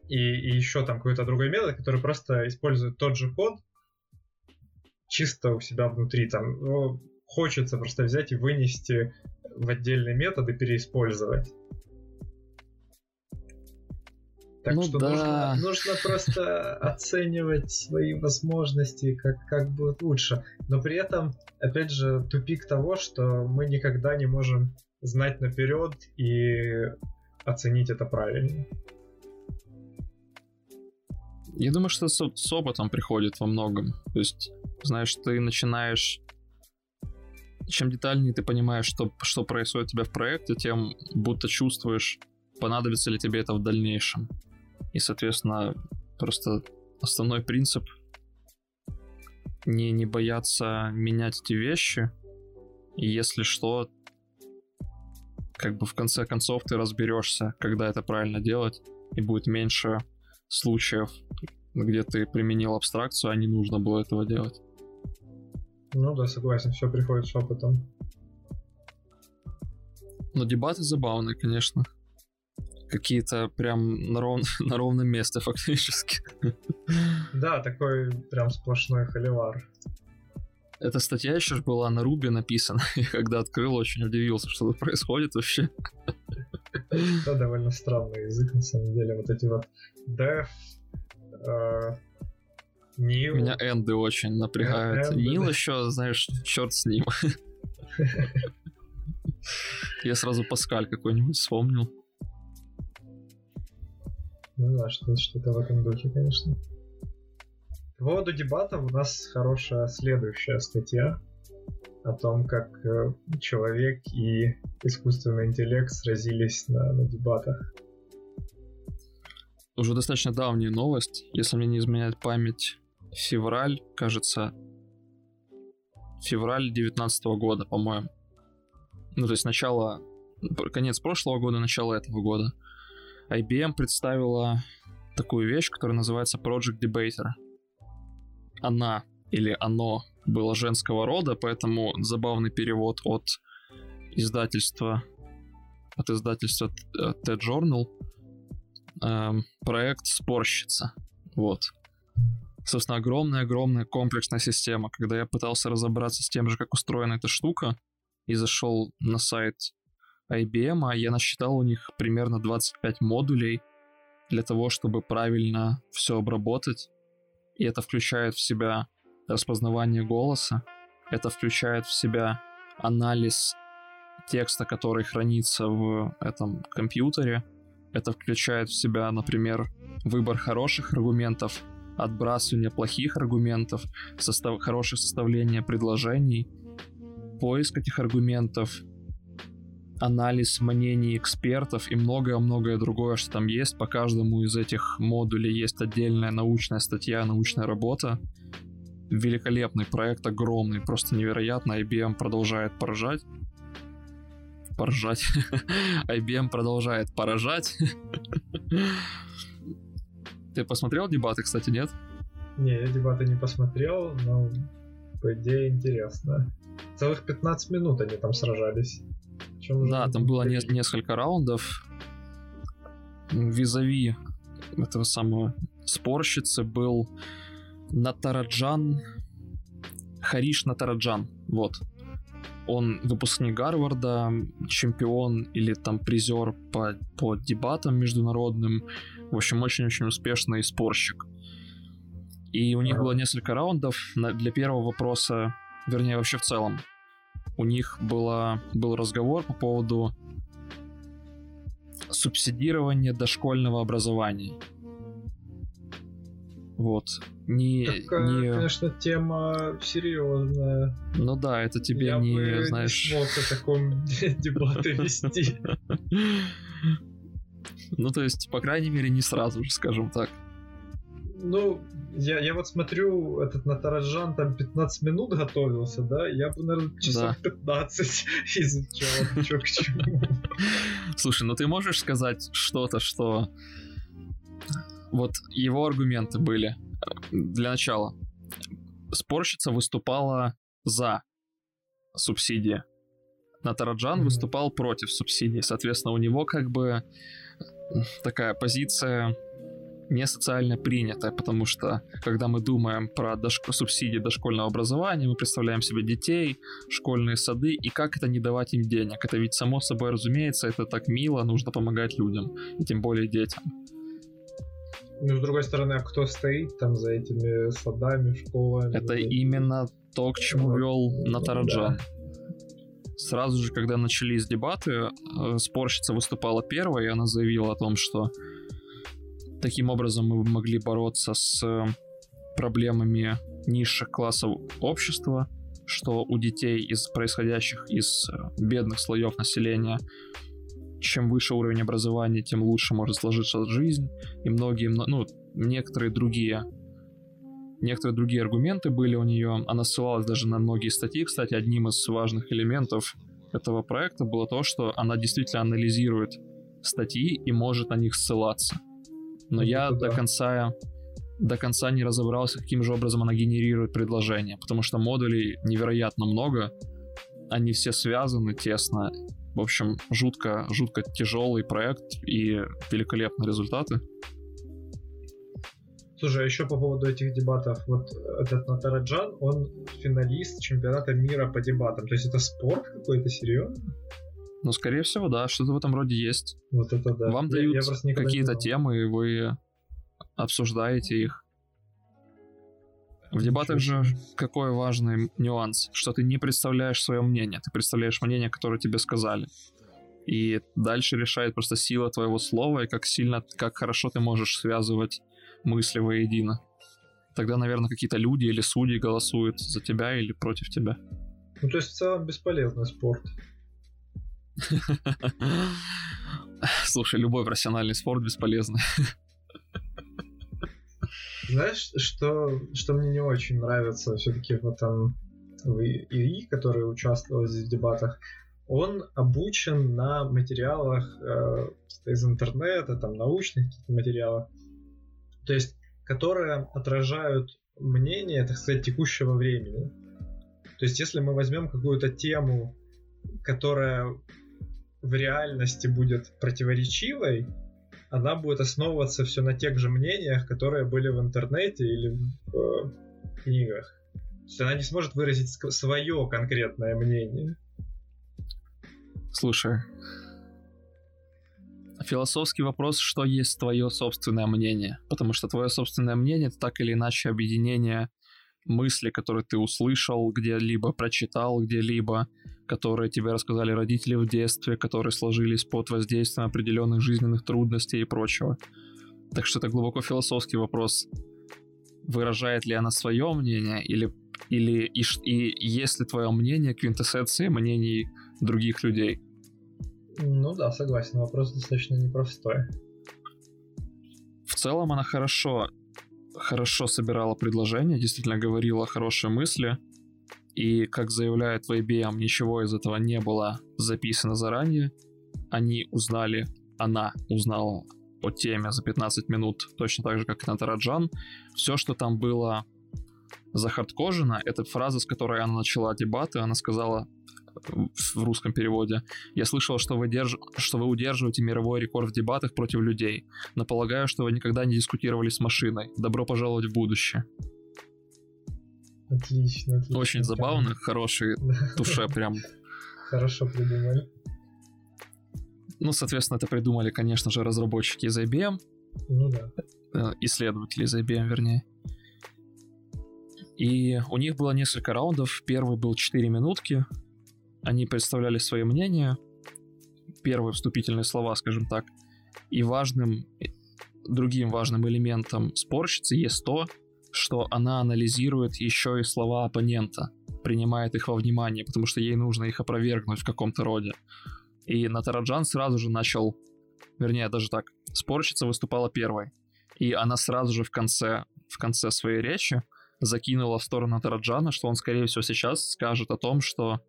и, и еще там какой-то другой метод, который просто использует тот же код чисто у себя внутри. Там ну, хочется просто взять и вынести в отдельный метод и переиспользовать. Так ну, что да. нужно, нужно просто оценивать свои возможности, как, как будет лучше. Но при этом, опять же, тупик того, что мы никогда не можем знать наперед и оценить это правильно. Я думаю, что с, с опытом приходит во многом. То есть, знаешь, ты начинаешь... Чем детальнее ты понимаешь, что, что происходит у тебя в проекте, тем будто чувствуешь, понадобится ли тебе это в дальнейшем. И, соответственно, просто основной принцип не, не бояться менять эти вещи. И если что, как бы в конце концов ты разберешься, когда это правильно делать, и будет меньше случаев, где ты применил абстракцию, а не нужно было этого делать. Ну да, согласен, все приходит с опытом. Но дебаты забавные, конечно. Какие-то прям на, ров... [LAUGHS] на ровном месте фактически. Да, такой прям сплошной холивар. Эта статья еще была на Руби написана. [LAUGHS] И когда открыл, очень удивился, что тут происходит вообще. Да, довольно странный язык, на самом деле. Вот эти вот def, э, Нил. Меня энды очень напрягают. Энды, Нил да. еще, знаешь, черт с ним. [LAUGHS] Я сразу Паскаль какой-нибудь вспомнил. Ну да, что-то, в этом духе, конечно. По поводу дебатов у нас хорошая следующая статья о том, как э, человек и искусственный интеллект сразились на, на дебатах. Уже достаточно давняя новость, если мне не изменяет память, февраль, кажется, февраль 19 года, по-моему. Ну, то есть начало, конец прошлого года, начало этого года. IBM представила такую вещь, которая называется Project Debater. Она или оно было женского рода, поэтому забавный перевод от издательства от издательства TED Journal эм, проект «Спорщица». Вот. Собственно, огромная-огромная комплексная система. Когда я пытался разобраться с тем же, как устроена эта штука, и зашел на сайт IBM, а я насчитал у них примерно 25 модулей для того, чтобы правильно все обработать. И это включает в себя распознавание голоса. Это включает в себя анализ текста, который хранится в этом компьютере. Это включает в себя, например, выбор хороших аргументов, отбрасывание плохих аргументов, состав, хорошее составление предложений, поиск этих аргументов, анализ мнений экспертов и многое-многое другое, что там есть. По каждому из этих модулей есть отдельная научная статья, научная работа великолепный проект, огромный, просто невероятно. IBM продолжает поражать. Поражать. [LAUGHS] IBM продолжает поражать. [LAUGHS] Ты посмотрел дебаты, кстати, нет? Не, я дебаты не посмотрел, но по идее интересно. Целых 15 минут они там сражались. Да, там было не- несколько раундов. Визави этого самого спорщицы был Натараджан, Хариш Натараджан, вот. Он выпускник Гарварда, чемпион или там призер по, по дебатам международным. В общем, очень-очень успешный спорщик. И у них было несколько раундов. Для первого вопроса, вернее, вообще в целом, у них было, был разговор по поводу субсидирования дошкольного образования. Вот. Не, Такая, не... конечно, тема серьезная. Ну да, это тебе Я не, бы знаешь... не смог о таком [LAUGHS] дебаты вести. [LAUGHS] Ну, то есть, по крайней мере, не сразу же, скажем так. Ну, я, я вот смотрю, этот Натараджан там 15 минут готовился, да? Я бы, наверное, часов да. 15 [LAUGHS] изучал, что к чему. [LAUGHS] Слушай, ну ты можешь сказать что-то, что вот его аргументы были. Для начала, спорщица выступала за субсидии. Натараджан mm-hmm. выступал против субсидий. Соответственно, у него как бы такая позиция не социально принятая, потому что когда мы думаем про дошк... субсидии дошкольного образования, мы представляем себе детей, школьные сады, и как это не давать им денег. Это ведь само собой разумеется, это так мило, нужно помогать людям, и тем более детям. Ну, с другой стороны, а кто стоит там за этими садами, школами? Это именно то, к чему вел Натараджан. Да. Сразу же, когда начались дебаты, э, спорщица выступала первой, и она заявила о том, что Таким образом мы могли бороться с проблемами низших классов общества, что у детей из происходящих из э, бедных слоев населения чем выше уровень образования, тем лучше может сложиться жизнь, и многие, ну, некоторые другие некоторые другие аргументы были у нее. Она ссылалась даже на многие статьи. Кстати, одним из важных элементов этого проекта было то, что она действительно анализирует статьи и может на них ссылаться. Но Это я да. до конца до конца не разобрался, каким же образом она генерирует предложения, потому что модулей невероятно много, они все связаны тесно. В общем, жутко, жутко тяжелый проект и великолепные результаты. Слушай, а еще по поводу этих дебатов, вот этот Натараджан, он финалист чемпионата мира по дебатам. То есть это спорт какой-то, серьезно? Ну, скорее всего, да, что-то в этом роде есть. Вот это да. Вам я, дают я какие-то темы, и вы обсуждаете их. В дебатах же какой важный нюанс, что ты не представляешь свое мнение, ты представляешь мнение, которое тебе сказали. И дальше решает просто сила твоего слова и как сильно, как хорошо ты можешь связывать мысли воедино. Тогда, наверное, какие-то люди или судьи голосуют за тебя или против тебя. Ну, то есть в целом бесполезный спорт. [LAUGHS] Слушай, любой профессиональный спорт бесполезный. Знаешь, что, что мне не очень нравится все-таки в этом в ИИ, который участвовал здесь в дебатах, он обучен на материалах э, из интернета, там научных каких-то материалах, то есть которые отражают мнение, так сказать, текущего времени. То есть если мы возьмем какую-то тему, которая в реальности будет противоречивой, она будет основываться все на тех же мнениях, которые были в интернете или в э, книгах. То есть она не сможет выразить свое конкретное мнение. Слушай, философский вопрос, что есть твое собственное мнение. Потому что твое собственное мнение это так или иначе объединение мысли, которые ты услышал где-либо, прочитал где-либо, которые тебе рассказали родители в детстве, которые сложились под воздействием определенных жизненных трудностей и прочего. Так что это глубоко философский вопрос. Выражает ли она свое мнение или, или и, и есть ли твое мнение квинтэссенцией мнений других людей? Ну да, согласен, вопрос достаточно непростой. В целом она хорошо, хорошо собирала предложения, действительно говорила хорошие мысли, и, как заявляет в IBM, ничего из этого не было записано заранее. Они узнали, она узнала о теме за 15 минут, точно так же, как и Натараджан. Все, что там было захардкожено, это фраза, с которой она начала дебаты. Она сказала в русском переводе. Я слышал, что вы, держ... что вы удерживаете мировой рекорд в дебатах против людей, но полагаю, что вы никогда не дискутировали с машиной. Добро пожаловать в будущее. Отлично, отлично. Очень забавно, хороший [LAUGHS] душе прям. Хорошо придумали. Ну, соответственно, это придумали, конечно же, разработчики из IBM. Ну да. Э, исследователи из IBM, вернее. И у них было несколько раундов. Первый был 4 минутки. Они представляли свое мнение. Первые вступительные слова, скажем так. И важным, другим важным элементом спорщицы есть то, что она анализирует еще и слова оппонента, принимает их во внимание, потому что ей нужно их опровергнуть в каком-то роде. И Натараджан сразу же начал, вернее, даже так, спорщица выступала первой. И она сразу же в конце, в конце своей речи закинула в сторону Натараджана, что он, скорее всего, сейчас скажет о том, что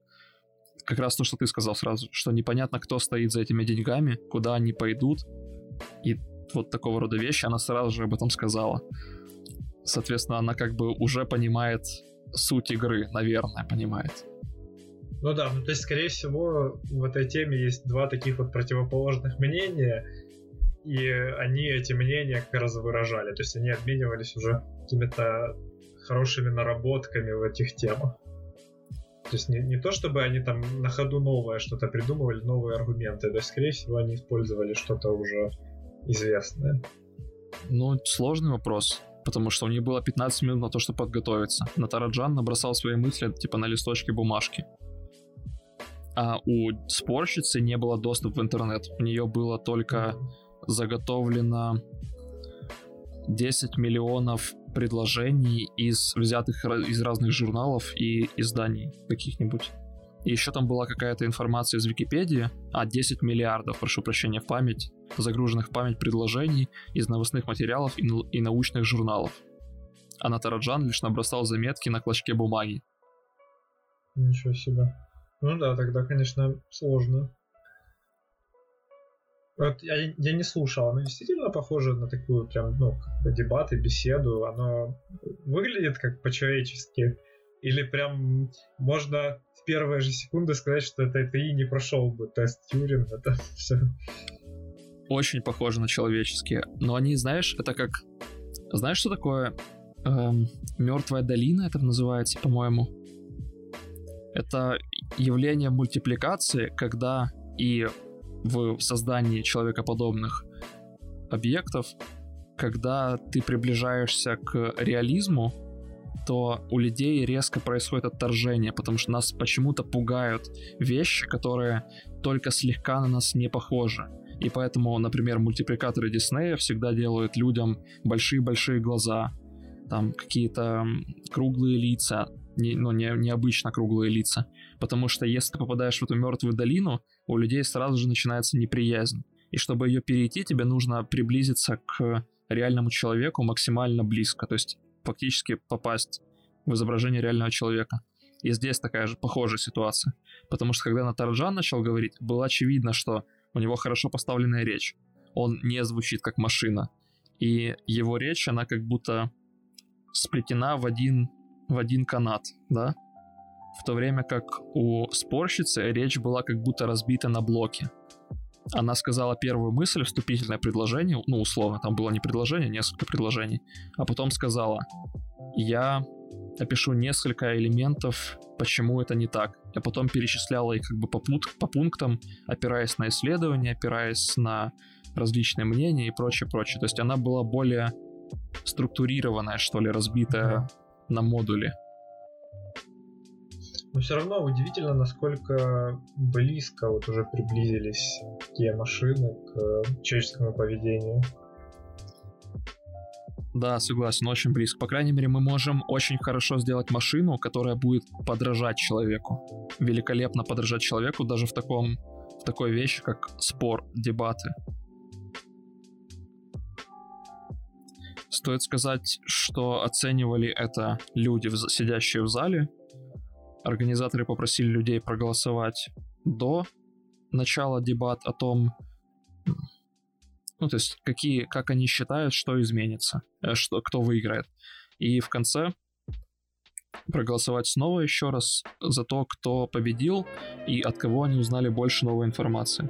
как раз то, что ты сказал сразу, что непонятно, кто стоит за этими деньгами, куда они пойдут, и вот такого рода вещи она сразу же об этом сказала. Соответственно, она как бы уже понимает суть игры, наверное, понимает. Ну да, ну то есть, скорее всего, в этой теме есть два таких вот противоположных мнения, и они эти мнения как раз выражали. То есть они обменивались уже какими-то хорошими наработками в этих темах. То есть не, не то, чтобы они там на ходу новое что-то придумывали, новые аргументы. То есть, скорее всего, они использовали что-то уже известное. Ну, сложный вопрос потому что у них было 15 минут на то, чтобы подготовиться. Натараджан набросал свои мысли типа на листочке бумажки. А у спорщицы не было доступа в интернет. У нее было только заготовлено 10 миллионов предложений из взятых из разных журналов и изданий каких-нибудь. И еще там была какая-то информация из Википедии, а 10 миллиардов, прошу прощения, память, загруженных в память предложений из новостных материалов и, и научных журналов. А Натараджан лишь набросал заметки на клочке бумаги. Ничего себе. Ну да, тогда, конечно, сложно. Вот я, я не слушал, оно действительно похоже на такую прям, ну, дебаты, беседу. Оно выглядит как по-человечески. Или прям можно в первые же секунды сказать, что это ты не прошел бы тест Тьюринг, [LAUGHS] это все. Очень похоже на человеческие. Но они, знаешь, это как... Знаешь, что такое эм, мертвая долина, это называется, по-моему? Это явление мультипликации, когда и в создании человекоподобных объектов, когда ты приближаешься к реализму, то у людей резко происходит отторжение, потому что нас почему-то пугают вещи, которые только слегка на нас не похожи. И поэтому, например, мультипликаторы Диснея всегда делают людям большие-большие глаза, там какие-то круглые лица, не, ну, не, необычно круглые лица. Потому что если ты попадаешь в эту мертвую долину, у людей сразу же начинается неприязнь. И чтобы ее перейти, тебе нужно приблизиться к реальному человеку максимально близко, то есть фактически попасть в изображение реального человека. И здесь такая же похожая ситуация. Потому что когда Натарджан начал говорить, было очевидно, что у него хорошо поставленная речь. Он не звучит как машина. И его речь, она как будто сплетена в один, в один канат, да? В то время как у спорщицы речь была как будто разбита на блоки. Она сказала первую мысль, вступительное предложение, ну, условно, там было не предложение, несколько предложений, а потом сказала, я опишу несколько элементов, почему это не так. Я потом перечисляла их как бы по, пут, по пунктам, опираясь на исследования, опираясь на различные мнения и прочее, прочее. То есть она была более структурированная, что ли, разбитая на модули. Но все равно удивительно, насколько близко вот уже приблизились те машины к человеческому поведению. Да, согласен, очень близко. По крайней мере, мы можем очень хорошо сделать машину, которая будет подражать человеку. Великолепно подражать человеку даже в таком в такой вещи, как спор, дебаты. Стоит сказать, что оценивали это люди, сидящие в зале, Организаторы попросили людей проголосовать до начала дебат о том, ну, то есть, какие, как они считают, что изменится, э, что, кто выиграет. И в конце проголосовать снова еще раз за то, кто победил и от кого они узнали больше новой информации.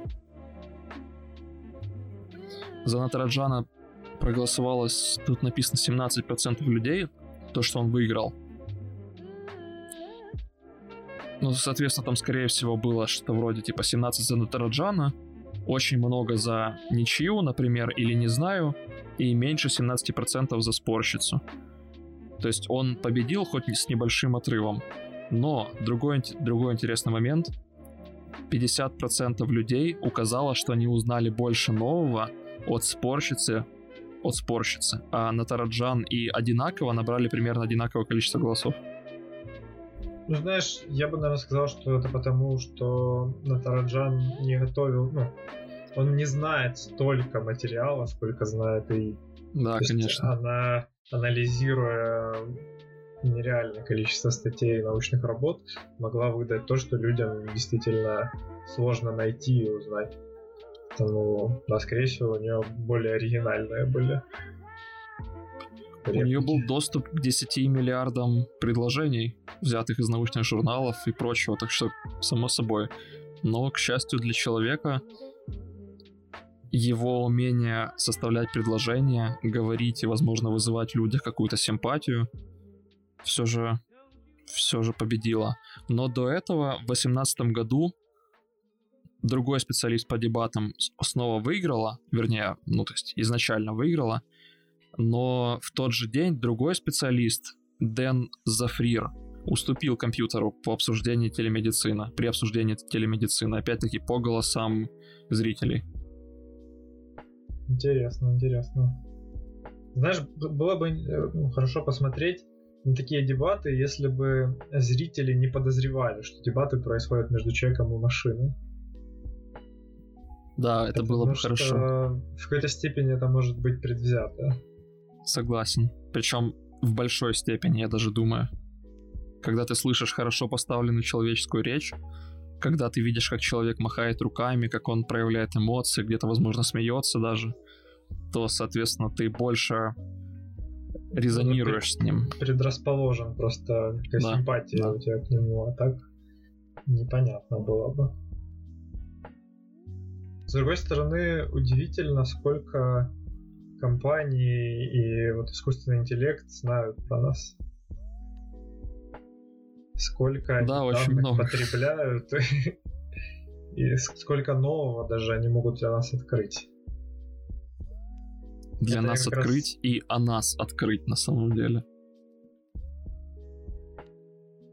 За Натараджана проголосовало, тут написано 17% людей, то, что он выиграл – ну, соответственно, там, скорее всего, было что-то вроде типа 17 за Натараджана, очень много за ничью, например, или не знаю, и меньше 17% за спорщицу. То есть он победил хоть с небольшим отрывом. Но другой, другой интересный момент. 50% людей указало, что они узнали больше нового от спорщицы, от спорщицы, а Натараджан и одинаково набрали примерно одинаковое количество голосов. Ну, знаешь, я бы, наверное, сказал, что это потому, что Натараджан не готовил, ну, он не знает столько материала, сколько знает и... Да, То конечно. Она, анализируя нереальное количество статей и научных работ, могла выдать то, что людям действительно сложно найти и узнать. Поэтому, да, скорее всего, у нее более оригинальные были у нее был доступ к 10 миллиардам предложений, взятых из научных журналов и прочего, так что, само собой. Но, к счастью для человека, его умение составлять предложения, говорить и, возможно, вызывать в людях какую-то симпатию, все же, все же победило. Но до этого, в 2018 году, другой специалист по дебатам снова выиграла, вернее, ну, то есть изначально выиграла, но в тот же день другой специалист, Дэн Зафрир, уступил компьютеру по обсуждению телемедицины, при обсуждении телемедицины, опять-таки по голосам зрителей. Интересно, интересно. Знаешь, было бы э, ну, хорошо посмотреть на такие дебаты, если бы зрители не подозревали, что дебаты происходят между человеком и машиной. Да, это Потому было бы хорошо. В какой-то степени это может быть предвзято. Согласен. Причем в большой степени, я даже думаю. Когда ты слышишь хорошо поставленную человеческую речь, когда ты видишь, как человек махает руками, как он проявляет эмоции, где-то, возможно, смеется даже, то, соответственно, ты больше резонируешь с ним. Предрасположен просто к да, симпатия да. у тебя к нему, а так непонятно было бы. С другой стороны, удивительно, сколько компаний и вот искусственный интеллект знают про нас. Сколько они да, очень много. потребляют [LAUGHS] и сколько нового даже они могут для нас открыть. Для Это нас открыть раз... и о нас открыть на самом деле.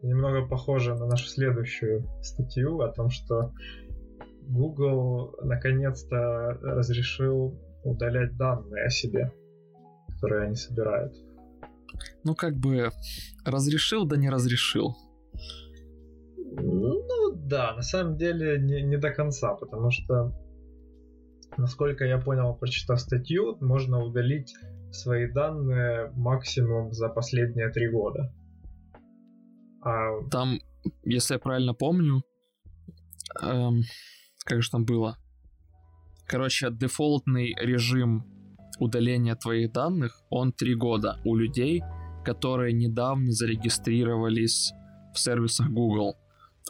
Немного похоже на нашу следующую статью о том, что Google наконец-то разрешил удалять данные о себе, которые они собирают. Ну, как бы разрешил, да не разрешил. Ну да, на самом деле не, не до конца, потому что, насколько я понял, прочитав статью, можно удалить свои данные максимум за последние три года. А... Там, если я правильно помню, эм, как же там было? Короче, дефолтный режим удаления твоих данных, он три года у людей, которые недавно зарегистрировались в сервисах Google.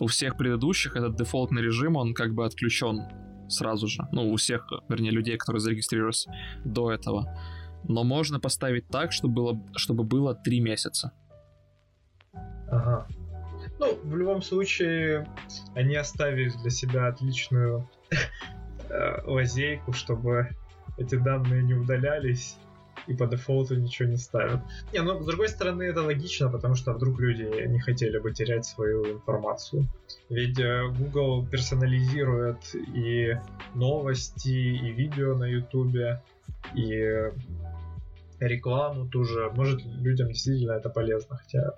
У всех предыдущих этот дефолтный режим, он как бы отключен сразу же. Ну, у всех, вернее, людей, которые зарегистрировались до этого. Но можно поставить так, чтобы было, чтобы было три месяца. Ага. Ну, в любом случае, они оставили для себя отличную лазейку, чтобы эти данные не удалялись и по дефолту ничего не ставят. Не, ну, с другой стороны, это логично, потому что вдруг люди не хотели бы терять свою информацию. Ведь э, Google персонализирует и новости, и видео на YouTube, и рекламу тоже. Может, людям действительно это полезно, хотя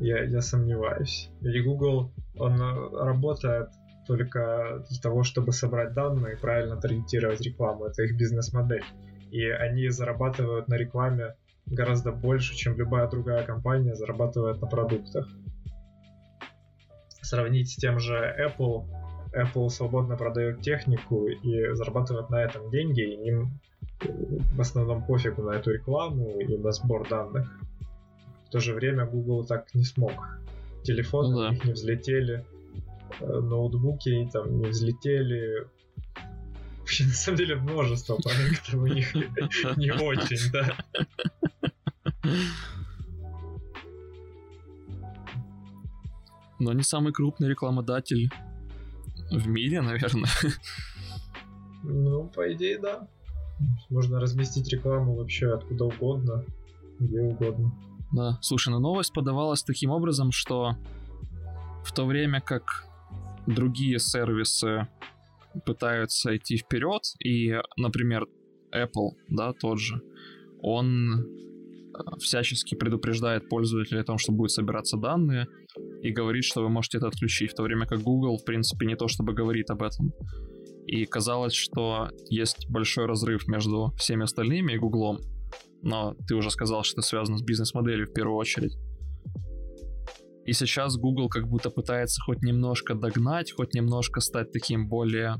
я, я сомневаюсь. Ведь Google, он работает только для того, чтобы собрать данные и правильно таргетировать рекламу. Это их бизнес-модель и они зарабатывают на рекламе гораздо больше, чем любая другая компания зарабатывает на продуктах. Сравнить с тем же Apple, Apple свободно продает технику и зарабатывает на этом деньги, и им в основном пофигу на эту рекламу и на сбор данных. В то же время Google так не смог. Телефоны ну, да. их не взлетели, ноутбуки там не взлетели, Вообще, на самом деле, множество проектов у них [LAUGHS] не очень, да. Но они самый крупный рекламодатель в мире, наверное. Ну, по идее, да. Можно разместить рекламу вообще откуда угодно, где угодно. Да, слушай, ну новость подавалась таким образом, что в то время как другие сервисы пытаются идти вперед, и, например, Apple, да, тот же, он э, всячески предупреждает пользователей о том, что будет собираться данные, и говорит, что вы можете это отключить, в то время как Google, в принципе, не то чтобы говорит об этом. И казалось, что есть большой разрыв между всеми остальными и Google, но ты уже сказал, что это связано с бизнес-моделью в первую очередь. И сейчас Google как будто пытается хоть немножко догнать, хоть немножко стать таким более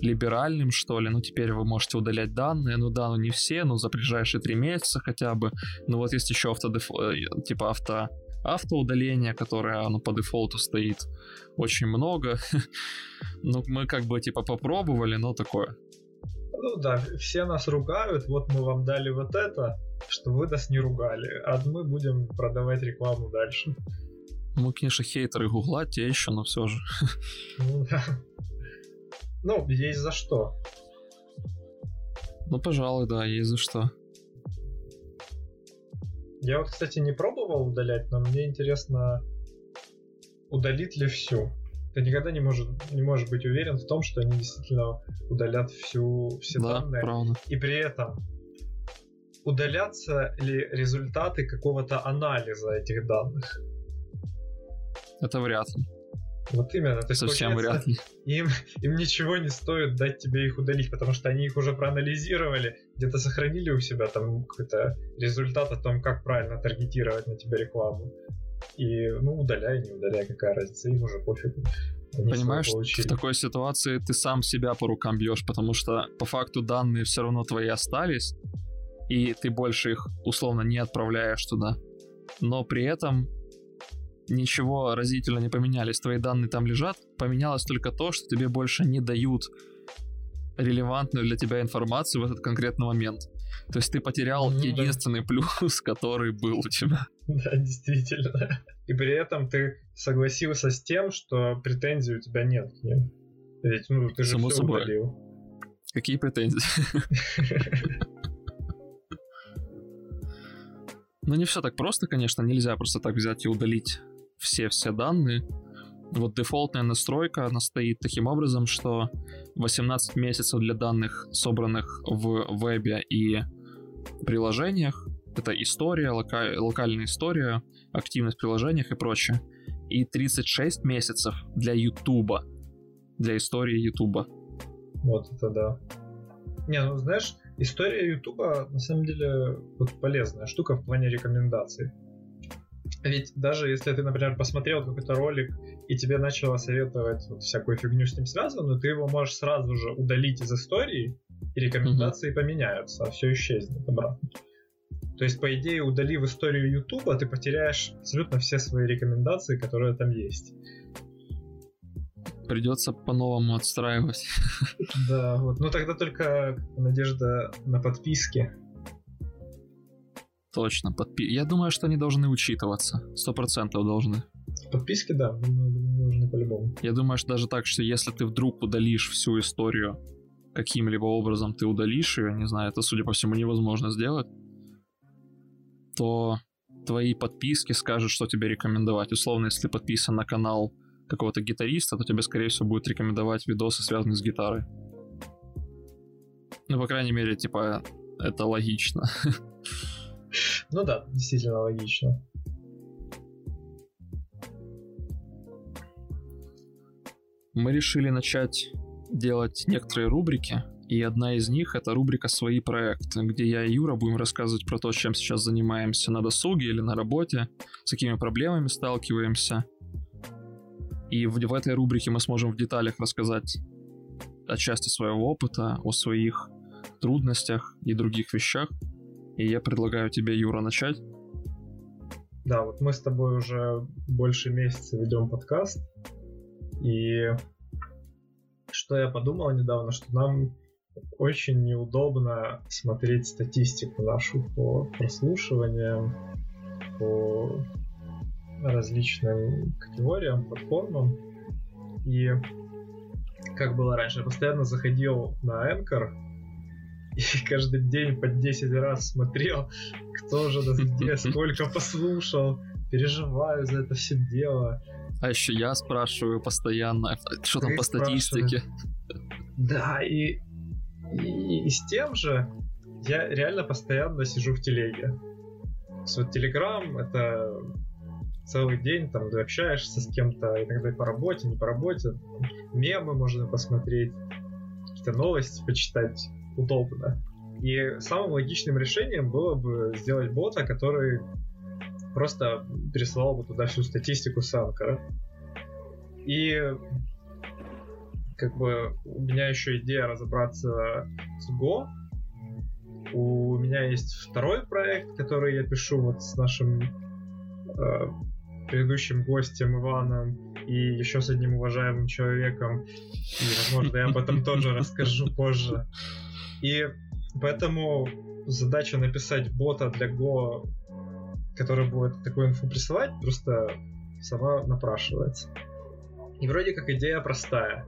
либеральным, что ли. Ну, теперь вы можете удалять данные. Ну да, ну не все, но за ближайшие три месяца хотя бы. Ну вот есть еще автодеф... Э, типа авто автоудаление, которое оно по дефолту стоит очень много. [LAUGHS] ну, мы как бы типа попробовали, но такое. Ну да, все нас ругают, вот мы вам дали вот это, что вы нас не ругали, а мы будем продавать рекламу дальше. Мы, конечно, хейтеры Гугла, те еще, но все же. Ну, да. ну, есть за что. Ну, пожалуй, да, есть за что. Я вот, кстати, не пробовал удалять, но мне интересно, удалит ли всю. Ты никогда не, может, не можешь быть уверен в том, что они действительно удалят всю, все да, данные. Правда. И при этом удалятся ли результаты какого-то анализа этих данных? Это вряд ли. Вот именно. То есть, Совсем вряд ли. Им, им ничего не стоит дать тебе их удалить, потому что они их уже проанализировали, где-то сохранили у себя там какой-то результат о том, как правильно таргетировать на тебя рекламу. И, ну, удаляй, не удаляй, какая разница, им уже пофиг. Они Понимаешь, в такой ситуации ты сам себя по рукам бьешь, потому что по факту данные все равно твои остались, и ты больше их условно не отправляешь туда. Но при этом ничего разительно не поменялись. Твои данные там лежат. Поменялось только то, что тебе больше не дают релевантную для тебя информацию в этот конкретный момент. То есть ты потерял ну, единственный да. плюс, [LAUGHS] который был у тебя. Да, действительно. И при этом ты согласился с тем, что претензий у тебя нет к ним. Ведь ну, ты же Само все собой. удалил. Какие претензии? [LAUGHS] Ну, не все так просто, конечно, нельзя просто так взять и удалить все-все данные. Вот дефолтная настройка, она стоит таким образом, что 18 месяцев для данных, собранных в вебе и приложениях, это история, лока- локальная история, активность в приложениях и прочее. И 36 месяцев для Ютуба, для истории Ютуба. Вот это да. Не, ну знаешь, история Ютуба на самом деле вот полезная штука в плане рекомендаций. Ведь даже если ты, например, посмотрел какой-то ролик и тебе начало советовать вот всякую фигню с ним связанную, ты его можешь сразу же удалить из истории, и рекомендации mm-hmm. поменяются, а все исчезнет обратно. То есть, по идее, удалив историю Ютуба, ты потеряешь абсолютно все свои рекомендации, которые там есть. Придется по-новому отстраивать. Да, вот. Ну тогда только надежда на подписки. Точно. Подпи... Я думаю, что они должны учитываться. Сто процентов должны. Подписки, да, нужны по-любому. Я думаю, что даже так, что если ты вдруг удалишь всю историю каким-либо образом, ты удалишь ее, не знаю, это, судя по всему, невозможно сделать, то твои подписки скажут, что тебе рекомендовать. Условно, если ты подписан на канал какого-то гитариста, то тебе, скорее всего, будет рекомендовать видосы, связанные с гитарой. Ну, по крайней мере, типа, это логично. [LAUGHS] Ну да, действительно логично. Мы решили начать делать некоторые рубрики, и одна из них это рубрика «Свои проекты», где я и Юра будем рассказывать про то, чем сейчас занимаемся на досуге или на работе, с какими проблемами сталкиваемся. И в, в этой рубрике мы сможем в деталях рассказать о части своего опыта, о своих трудностях и других вещах. И я предлагаю тебе, Юра, начать. Да, вот мы с тобой уже больше месяца ведем подкаст. И что я подумал недавно, что нам очень неудобно смотреть статистику нашу по прослушиваниям, по различным категориям, платформам. И как было раньше, я постоянно заходил на Anchor [LAUGHS] и каждый день по 10 раз смотрел, кто же где, [LAUGHS] сколько послушал, переживаю за это все дело. А еще я спрашиваю постоянно, что там по статистике. Да, и, и, и с тем же я реально постоянно сижу в телеге. Вот Телеграм это целый день, там ты общаешься с кем-то, иногда и по работе, не по работе, мемы можно посмотреть, какие-то новости почитать удобно. И самым логичным решением было бы сделать бота, который просто пересылал бы туда всю статистику с Анкара. И как бы у меня еще идея разобраться с Go. У меня есть второй проект, который я пишу вот с нашим э, предыдущим гостем Иваном и еще с одним уважаемым человеком. И, возможно, я об этом тоже расскажу позже. И поэтому задача написать бота для Go, который будет такую инфу присылать, просто сама напрашивается. И вроде как идея простая.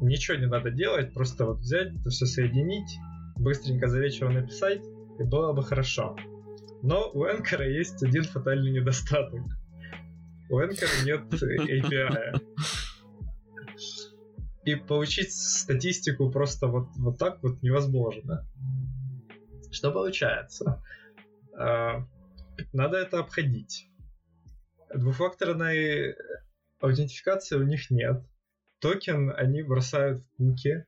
Ничего не надо делать, просто вот взять это все соединить, быстренько за вечер написать, и было бы хорошо. Но у Энкора есть один фатальный недостаток. У Энкора нет [LAUGHS] API. И получить статистику просто вот, вот так вот невозможно. Что получается? А, надо это обходить. Двухфакторной аутентификации у них нет. Токен они бросают в куки,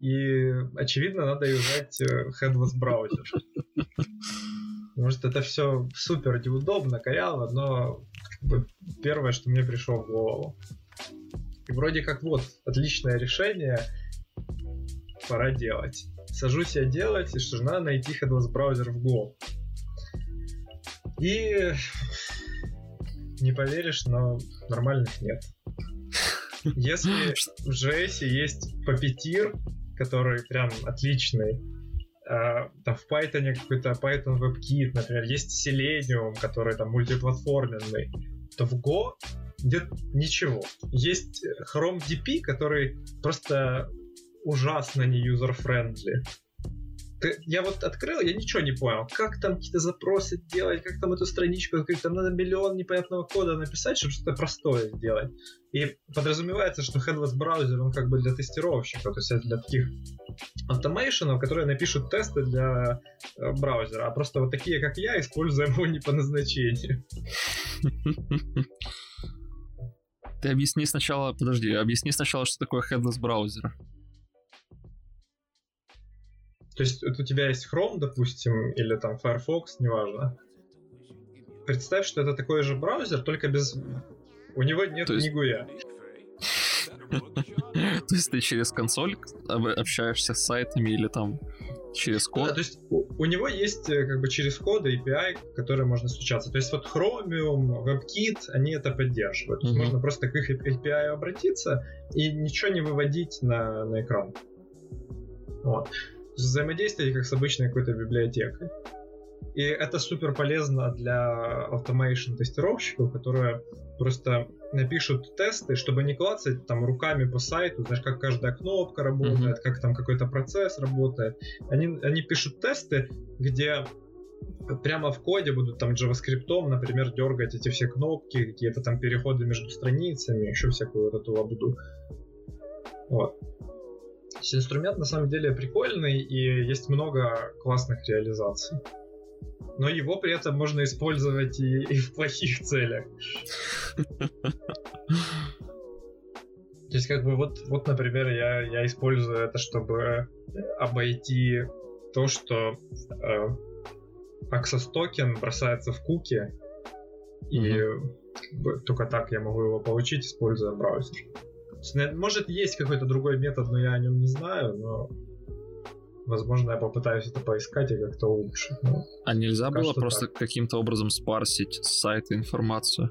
и, очевидно, надо юзать э, headless браузер. Может, это все супер неудобно, коряво, но первое, что мне пришло в голову. И вроде как вот, отличное решение, пора делать. Сажусь я делать, и что же, надо найти headless браузер в Go. И не поверишь, но нормальных нет. [LAUGHS] Если в JS есть Puppeteer, который прям отличный, а, там в Python какой-то Python WebKit, например, есть Selenium, который там мультиплатформенный, то в Go нет ничего. Есть Chrome DP, который просто ужасно не. Ты, я вот открыл, я ничего не понял. Как там какие-то запросы делать, как там эту страничку открыть, там надо миллион непонятного кода написать, чтобы что-то простое сделать. И подразумевается, что headless браузер, он как бы для тестировщиков, то есть для таких автомейшенов, которые напишут тесты для э, браузера, а просто вот такие, как я, используем его не по назначению. [LAUGHS] Ты объясни сначала, подожди, объясни сначала, что такое headless браузер. То есть вот у тебя есть Chrome, допустим, или там Firefox, неважно. Представь, что это такой же браузер, только без... У него нет есть... ни гуя. [LAUGHS] То есть ты через консоль общаешься с сайтами или там через код? Да, то есть у, у него есть э, как бы через коды API, которые можно стучаться. То есть вот Chromium, WebKit, они это поддерживают. То есть можно просто к их API обратиться и ничего не выводить на, на экран. Вот взаимодействие как с обычной какой-то библиотекой. И это супер полезно для automation тестировщиков, которые просто напишут тесты, чтобы не клацать там руками по сайту, знаешь, как каждая кнопка работает, mm-hmm. как там какой-то процесс работает. Они, они пишут тесты, где прямо в коде будут там JavaScript, например, дергать эти все кнопки, какие-то там переходы между страницами, еще всякую вот эту лабуду. Вот есть инструмент на самом деле прикольный, и есть много классных реализаций. Но его при этом можно использовать и, и в плохих целях. [LAUGHS] То есть, как бы, вот, вот например, я, я использую это, чтобы обойти то, что э, Access токен бросается в куки, и mm-hmm. как бы, только так я могу его получить, используя браузер. Может, есть какой-то другой метод, но я о нем не знаю, но Возможно, я попытаюсь это поискать и как-то улучшить. Но а нельзя было просто так. каким-то образом спарсить с сайта информацию?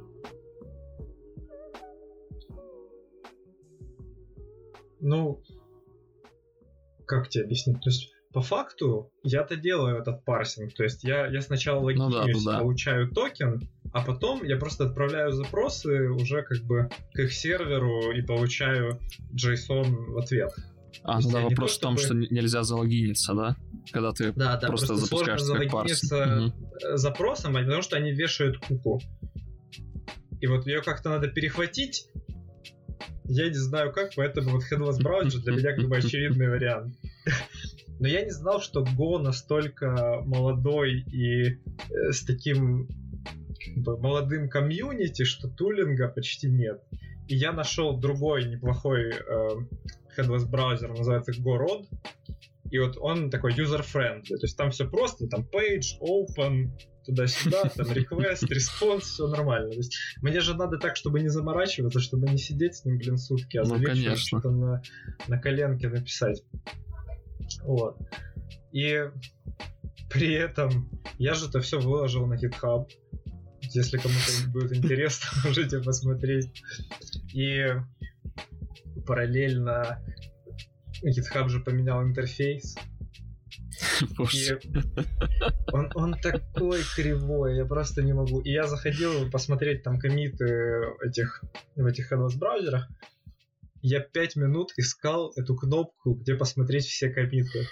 Ну, как тебе объяснить? То есть, по факту, я-то делаю этот парсинг. То есть, я, я сначала логинюсь, ну, да, ну, да. получаю токен, а потом я просто отправляю запросы уже как бы к их серверу и получаю JSON в ответ. А, ну да, вопрос в том, что нельзя залогиниться, да? Когда ты да, да, просто, просто запускаешься как парс. Угу. запросом, потому что они вешают куку. И вот ее как-то надо перехватить. Я не знаю как, поэтому вот headless браузер для меня как бы очевидный вариант. Но я не знал, что Go настолько молодой и э, с таким молодым комьюнити, что тулинга почти нет. И я нашел другой неплохой э, headless браузер, называется GoRod. И вот он такой user-friendly. То есть там все просто, там page, open, туда-сюда, [LAUGHS] там request, response, все нормально. То есть мне же надо так, чтобы не заморачиваться, чтобы не сидеть с ним, блин, сутки, а ну, что-то на, на коленке написать. Вот. И при этом я же это все выложил на GitHub. Если кому-то будет интересно, [LAUGHS] можете посмотреть. И параллельно GitHub же поменял интерфейс. [LAUGHS] И он, он такой кривой, я просто не могу. И я заходил посмотреть там комиты этих, в этих headless браузерах. Я пять минут искал эту кнопку, где посмотреть все комиты.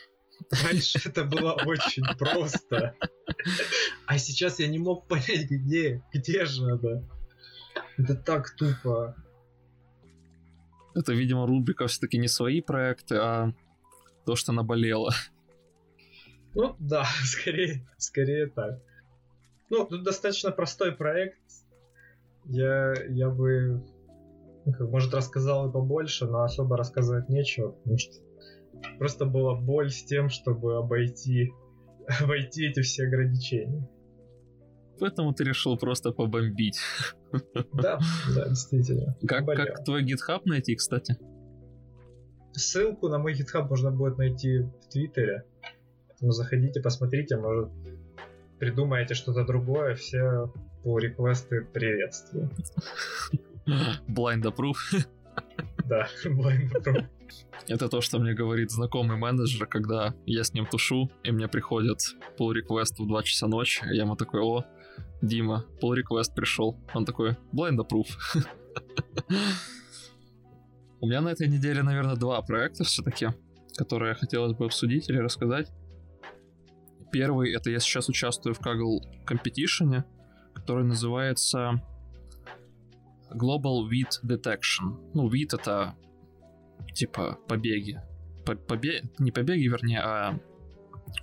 Раньше [LAUGHS] это было очень просто. А сейчас я не мог понять, где, где же это. Это так тупо. Это, видимо, рубрика все-таки не свои проекты, а то, что наболело. Ну да, [LAUGHS] скорее, скорее так. Ну, тут достаточно простой проект. Я, я бы, ну, может, рассказал и побольше, но особо рассказывать нечего, потому что просто была боль с тем, чтобы обойти, [LAUGHS] обойти эти все ограничения. Поэтому ты решил просто побомбить. Да, да, действительно. Как, как твой GitHub найти, кстати? Ссылку на мой GitHub можно будет найти в Твиттере. Поэтому заходите, посмотрите, может, придумаете что-то другое, все по реквесты приветствую. Blind approve. Да, blind approve. Это то, что мне говорит знакомый менеджер, когда я с ним тушу, и мне приходит pull request в 2 часа ночи, я ему такой, о, Дима, pull request пришел. Он такой, blind approve. У меня на этой неделе, наверное, два проекта все-таки, которые хотелось бы обсудить или рассказать. Первый, это я сейчас участвую в Kaggle Competition, который называется Global Weed Detection. Ну, weed это типа побеги. Побе... Не побеги, вернее, а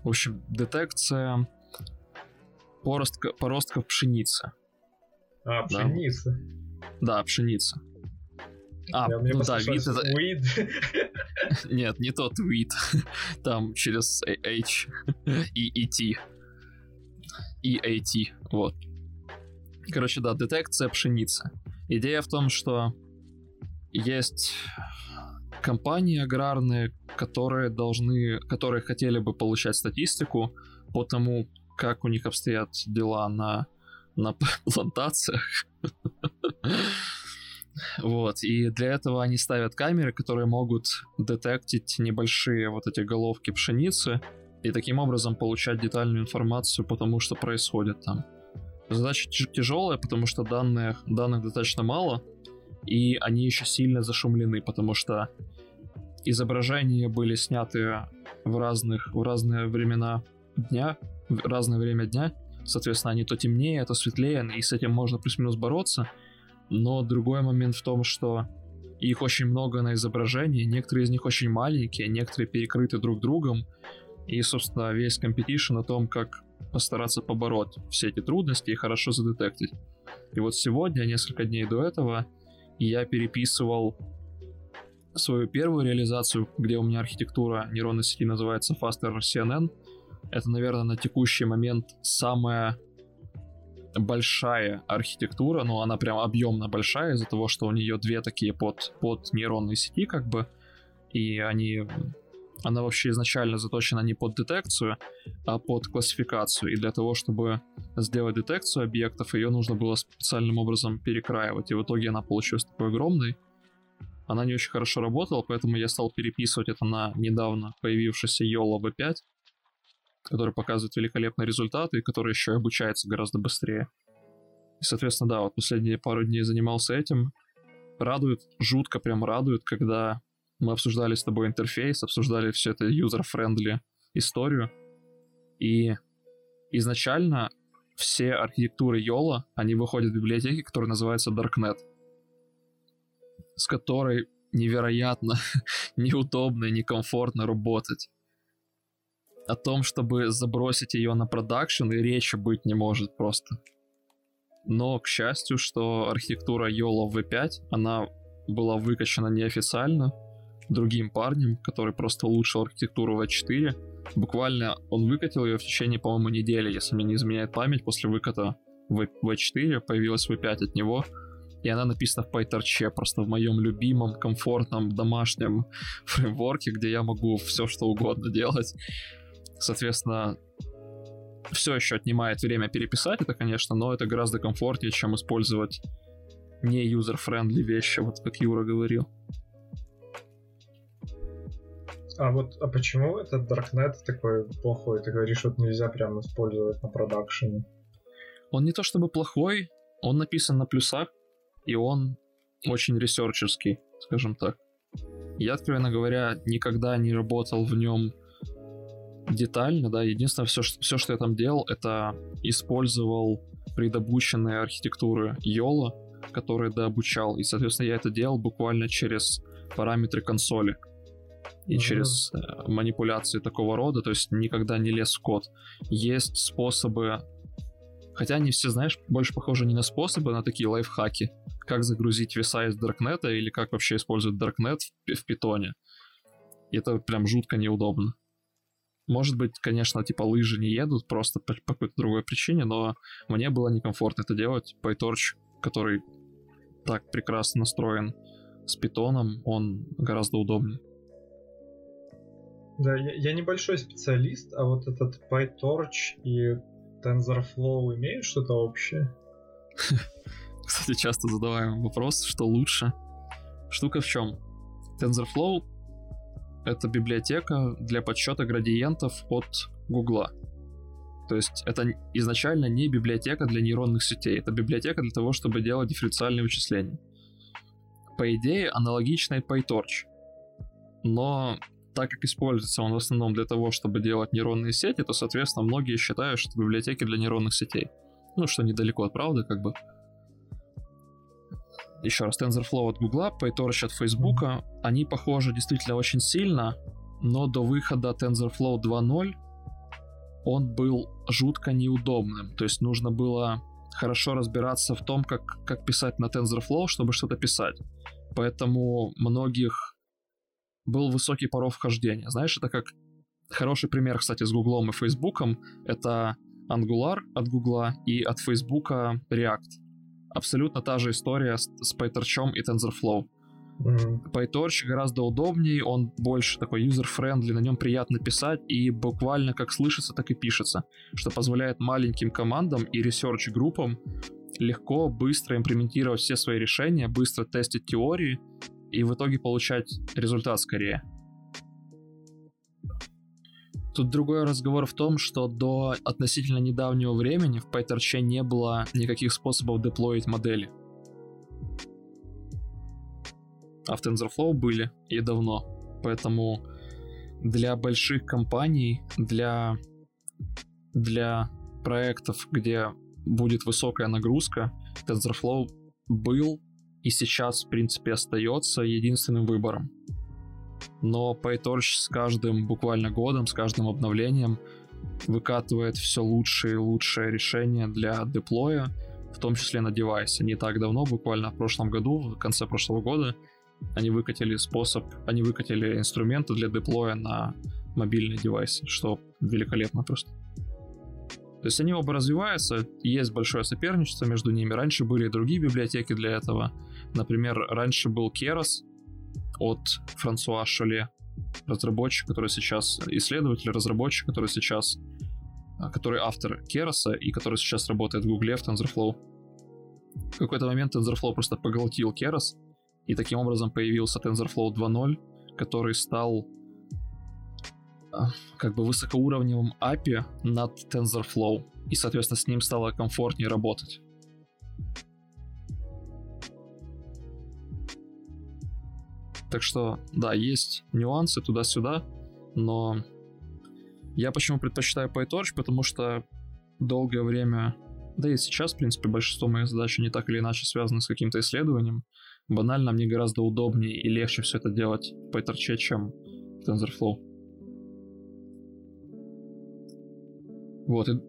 в общем, детекция поростка, поростков пшеницы. А, пшеница. Да, да пшеница. А, Я, ну да, вид это... Weed. [LAUGHS] Нет, не тот вид. [LAUGHS] Там через H и и T. И AT, вот. Короче, да, детекция пшеницы. Идея в том, что есть компании аграрные, которые должны, которые хотели бы получать статистику по тому, как у них обстоят дела на, на [LAUGHS] плантациях. Вот, и для этого они ставят камеры, которые могут детектить небольшие вот эти головки пшеницы и таким образом получать детальную информацию по тому, что происходит там. Задача тяжелая, потому что данных, данных достаточно мало, и они еще сильно зашумлены, потому что изображения были сняты в разных в разные времена дня, разное время дня. Соответственно, они то темнее, то светлее, и с этим можно плюс-минус бороться. Но другой момент в том, что их очень много на изображении, некоторые из них очень маленькие, некоторые перекрыты друг другом. И, собственно, весь competition о том, как постараться побороть все эти трудности и хорошо за detect ить. И вот сегодня, несколько дней до этого, я переписывал свою первую реализацию, где у меня архитектура нейронной сети называется Faster CNN. Это, наверное, на текущий момент самая большая архитектура, но она прям объемно большая из-за того, что у нее две такие под, под нейронные сети, как бы, и они она вообще изначально заточена не под детекцию, а под классификацию. И для того, чтобы сделать детекцию объектов, ее нужно было специальным образом перекраивать. И в итоге она получилась такой огромной. Она не очень хорошо работала, поэтому я стал переписывать это на недавно появившийся YOLO V5, который показывает великолепные результаты и который еще и обучается гораздо быстрее. И, соответственно, да, вот последние пару дней занимался этим. Радует, жутко прям радует, когда мы обсуждали с тобой интерфейс, обсуждали все это user-friendly историю. И изначально все архитектуры Йола, они выходят в библиотеке, которая называется Darknet, с которой невероятно [LAUGHS] неудобно и некомфортно работать. О том, чтобы забросить ее на продакшн, и речи быть не может просто. Но, к счастью, что архитектура YOLO V5, она была выкачана неофициально, другим парнем, который просто улучшил архитектуру V4. Буквально он выкатил ее в течение, по-моему, недели, если мне не изменяет память, после выката V4 появилась V5 от него, и она написана в PyTorch, просто в моем любимом, комфортном, домашнем фреймворке, где я могу все что угодно делать. Соответственно, все еще отнимает время переписать это, конечно, но это гораздо комфортнее, чем использовать не user-friendly вещи, вот как Юра говорил. А вот а почему этот Darknet такой плохой? Ты говоришь, что нельзя прям использовать на production е. Он не то чтобы плохой, он написан на плюсах, и он очень researcher ский, скажем так. Я, откровенно говоря, никогда не работал в нем детально, да, единственное, все, все, что я там делал, это использовал предобученные архитектуры Йола, которые дообучал, и, соответственно, я это делал буквально через параметры консоли. и через э, манипуляции такого рода, то есть никогда не лез в код. Есть способы, хотя они все, знаешь, больше похожи не на способы, а на такие лайфхаки, как загрузить веса из Даркнета или как вообще использовать Даркнет в, в питоне. И это прям жутко неудобно. Может быть, конечно, типа лыжи не едут просто по, по какой-то другой причине, но мне было некомфортно это делать. PyTorch, который так прекрасно настроен с питоном, он гораздо удобнее. Да, я, я небольшой специалист, а вот этот PyTorch и TensorFlow имеют что-то общее? [LAUGHS] Кстати, часто задаваем вопрос, что лучше. Штука в чем? TensorFlow это библиотека для подсчета градиентов от Гугла. То есть это изначально не библиотека для нейронных сетей, это библиотека для того, чтобы делать дифференциальные вычисления. По идее, аналогичная PyTorch. Но так как используется он в основном для того, чтобы делать нейронные сети, то, соответственно, многие считают, что библиотеки для нейронных сетей. Ну, что недалеко от правды, как бы. Еще раз, TensorFlow от Google, PyTorch от Facebook, они похожи действительно очень сильно, но до выхода TensorFlow 2.0 он был жутко неудобным. То есть нужно было хорошо разбираться в том, как, как писать на TensorFlow, чтобы что-то писать. Поэтому многих был высокий порог вхождения. Знаешь, это как хороший пример, кстати, с Гуглом и Фейсбуком. Это Angular от Гугла и от Фейсбука React абсолютно та же история с, с PyTorch и TensorFlow. Mm-hmm. PyTorch гораздо удобнее, он больше такой user-friendly, на нем приятно писать и буквально как слышится, так и пишется, что позволяет маленьким командам и research-группам легко, быстро имплементировать все свои решения, быстро тестить теории и в итоге получать результат скорее. Тут другой разговор в том, что до относительно недавнего времени в PyTorch не было никаких способов деплоить модели. А в TensorFlow были и давно. Поэтому для больших компаний, для, для проектов, где будет высокая нагрузка, TensorFlow был и сейчас, в принципе, остается единственным выбором но PyTorch с каждым буквально годом, с каждым обновлением выкатывает все лучшие и лучшие решения для деплоя, в том числе на девайсе. Не так давно, буквально в прошлом году, в конце прошлого года, они выкатили способ, они выкатили инструменты для деплоя на мобильные девайсы, что великолепно просто. То есть они оба развиваются, есть большое соперничество между ними. Раньше были и другие библиотеки для этого. Например, раньше был Keras, от Франсуа Шоле, разработчик, который сейчас исследователь, разработчик, который сейчас а, который автор Кероса и который сейчас работает в Гугле в TensorFlow. В какой-то момент TensorFlow просто поглотил Keras, и таким образом появился TensorFlow 2.0, который стал а, как бы высокоуровневым API над TensorFlow, и, соответственно, с ним стало комфортнее работать. Так что, да, есть нюансы туда-сюда, но я почему предпочитаю PyTorch, потому что долгое время, да и сейчас, в принципе, большинство моих задач не так или иначе связаны с каким-то исследованием. Банально мне гораздо удобнее и легче все это делать в PyTorch, чем в TensorFlow. Вот, и,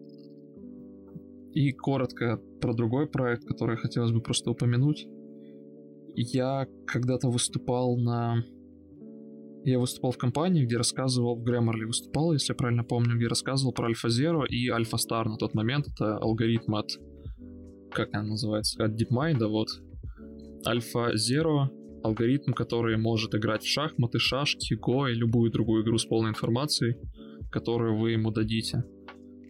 и коротко про другой проект, который хотелось бы просто упомянуть я когда-то выступал на... Я выступал в компании, где рассказывал, в Grammarly выступал, если я правильно помню, где рассказывал про AlphaZero и AlphaStar на тот момент. Это алгоритм от... Как она называется? От DeepMind, вот. AlphaZero — алгоритм, который может играть в шахматы, шашки, го и любую другую игру с полной информацией, которую вы ему дадите.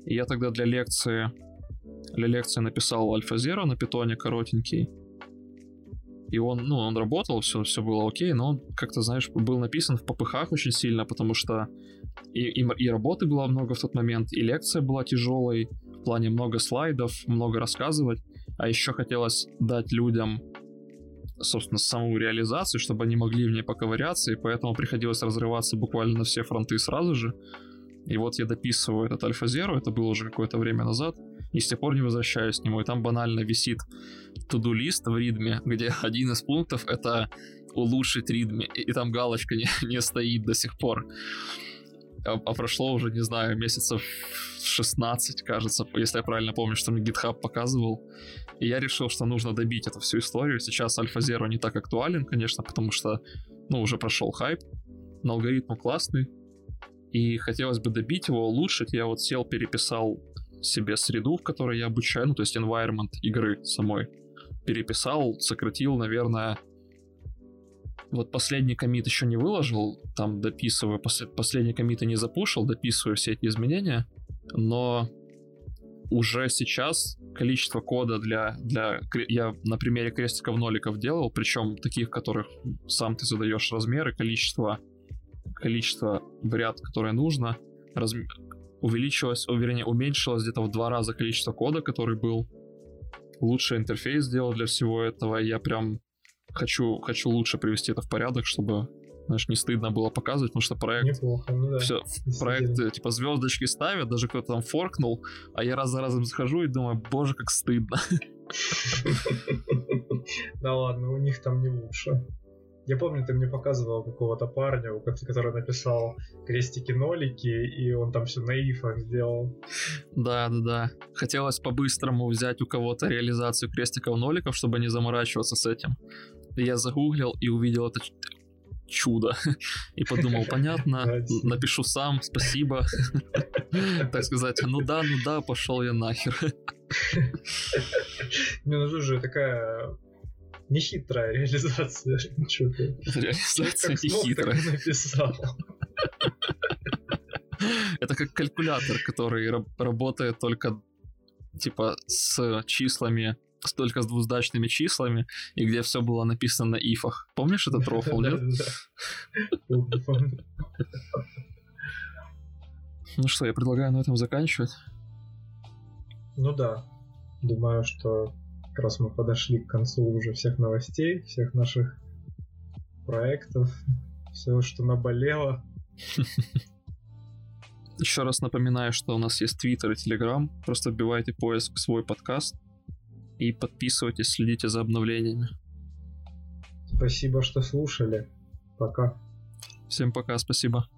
И я тогда для лекции для лекции написал AlphaZero на питоне коротенький, и он, ну, он работал, все, все было окей, но он как-то, знаешь, был написан в попыхах очень сильно, потому что и, и, и работы было много в тот момент, и лекция была тяжелой, в плане много слайдов, много рассказывать, а еще хотелось дать людям собственно, саму реализацию, чтобы они могли в ней поковыряться, и поэтому приходилось разрываться буквально на все фронты сразу же. И вот я дописываю этот Альфа Zero, это было уже какое-то время назад, и с тех пор не возвращаюсь к нему. И там банально висит туду лист в ритме, где [LAUGHS] один из пунктов это улучшить ритм, и там галочка [LAUGHS] не, не стоит до сих пор. А, а прошло уже, не знаю, месяцев 16, кажется, если я правильно помню, что мне GitHub показывал. И я решил, что нужно добить эту всю историю. Сейчас Alpha Zero не так актуален, конечно, потому что, ну, уже прошел хайп, но алгоритм классный. И хотелось бы добить его, улучшить. Я вот сел, переписал себе среду, в которой я обучаю, ну, то есть environment игры самой. Переписал, сократил, наверное, вот последний комит еще не выложил, там дописываю, после, последний комит не запушил, дописываю все эти изменения, но уже сейчас количество кода для, для... Я на примере крестиков-ноликов делал, причем таких, которых сам ты задаешь размеры, количество, количество в ряд, которое нужно, раз, увеличилось, вернее, уменьшилось где-то в два раза количество кода, который был. Лучший интерфейс сделал для всего этого. Я прям хочу, хочу лучше привести это в порядок, чтобы знаешь, не стыдно было показывать, потому что проект... Неплохо, ну да. Все, проект, э, типа, звездочки ставят, даже кто-то там форкнул, а я раз за разом захожу и думаю, боже, как стыдно. [LAUGHS] Да ладно, у них там не лучше. Я помню, ты мне показывал какого-то парня, который написал крестики-нолики, и он там все на ифах сделал. Да, да, да. Хотелось по-быстрому взять у кого-то реализацию крестиков-ноликов, чтобы не заморачиваться с этим. Я загуглил и увидел это чудо. И подумал, понятно, напишу сам, спасибо. Так сказать, ну да, ну да, пошел я нахер. Не, ну же такая нехитрая реализация. [LAUGHS] Реализация нехитрая. написал. [LAUGHS] Это как калькулятор, который работает только типа с числами только с двузначными числами, и где все было написано на ифах. Помнишь этот [LAUGHS] рофл, нет? Ну что, я предлагаю на этом заканчивать. Ну да. Думаю, что как раз мы подошли к концу уже всех новостей, всех наших проектов, все, что наболело. [LAUGHS] Еще раз напоминаю, что у нас есть Твиттер и Телеграм. Просто вбивайте поиск свой подкаст и подписывайтесь, следите за обновлениями. Спасибо, что слушали. Пока. Всем пока, спасибо.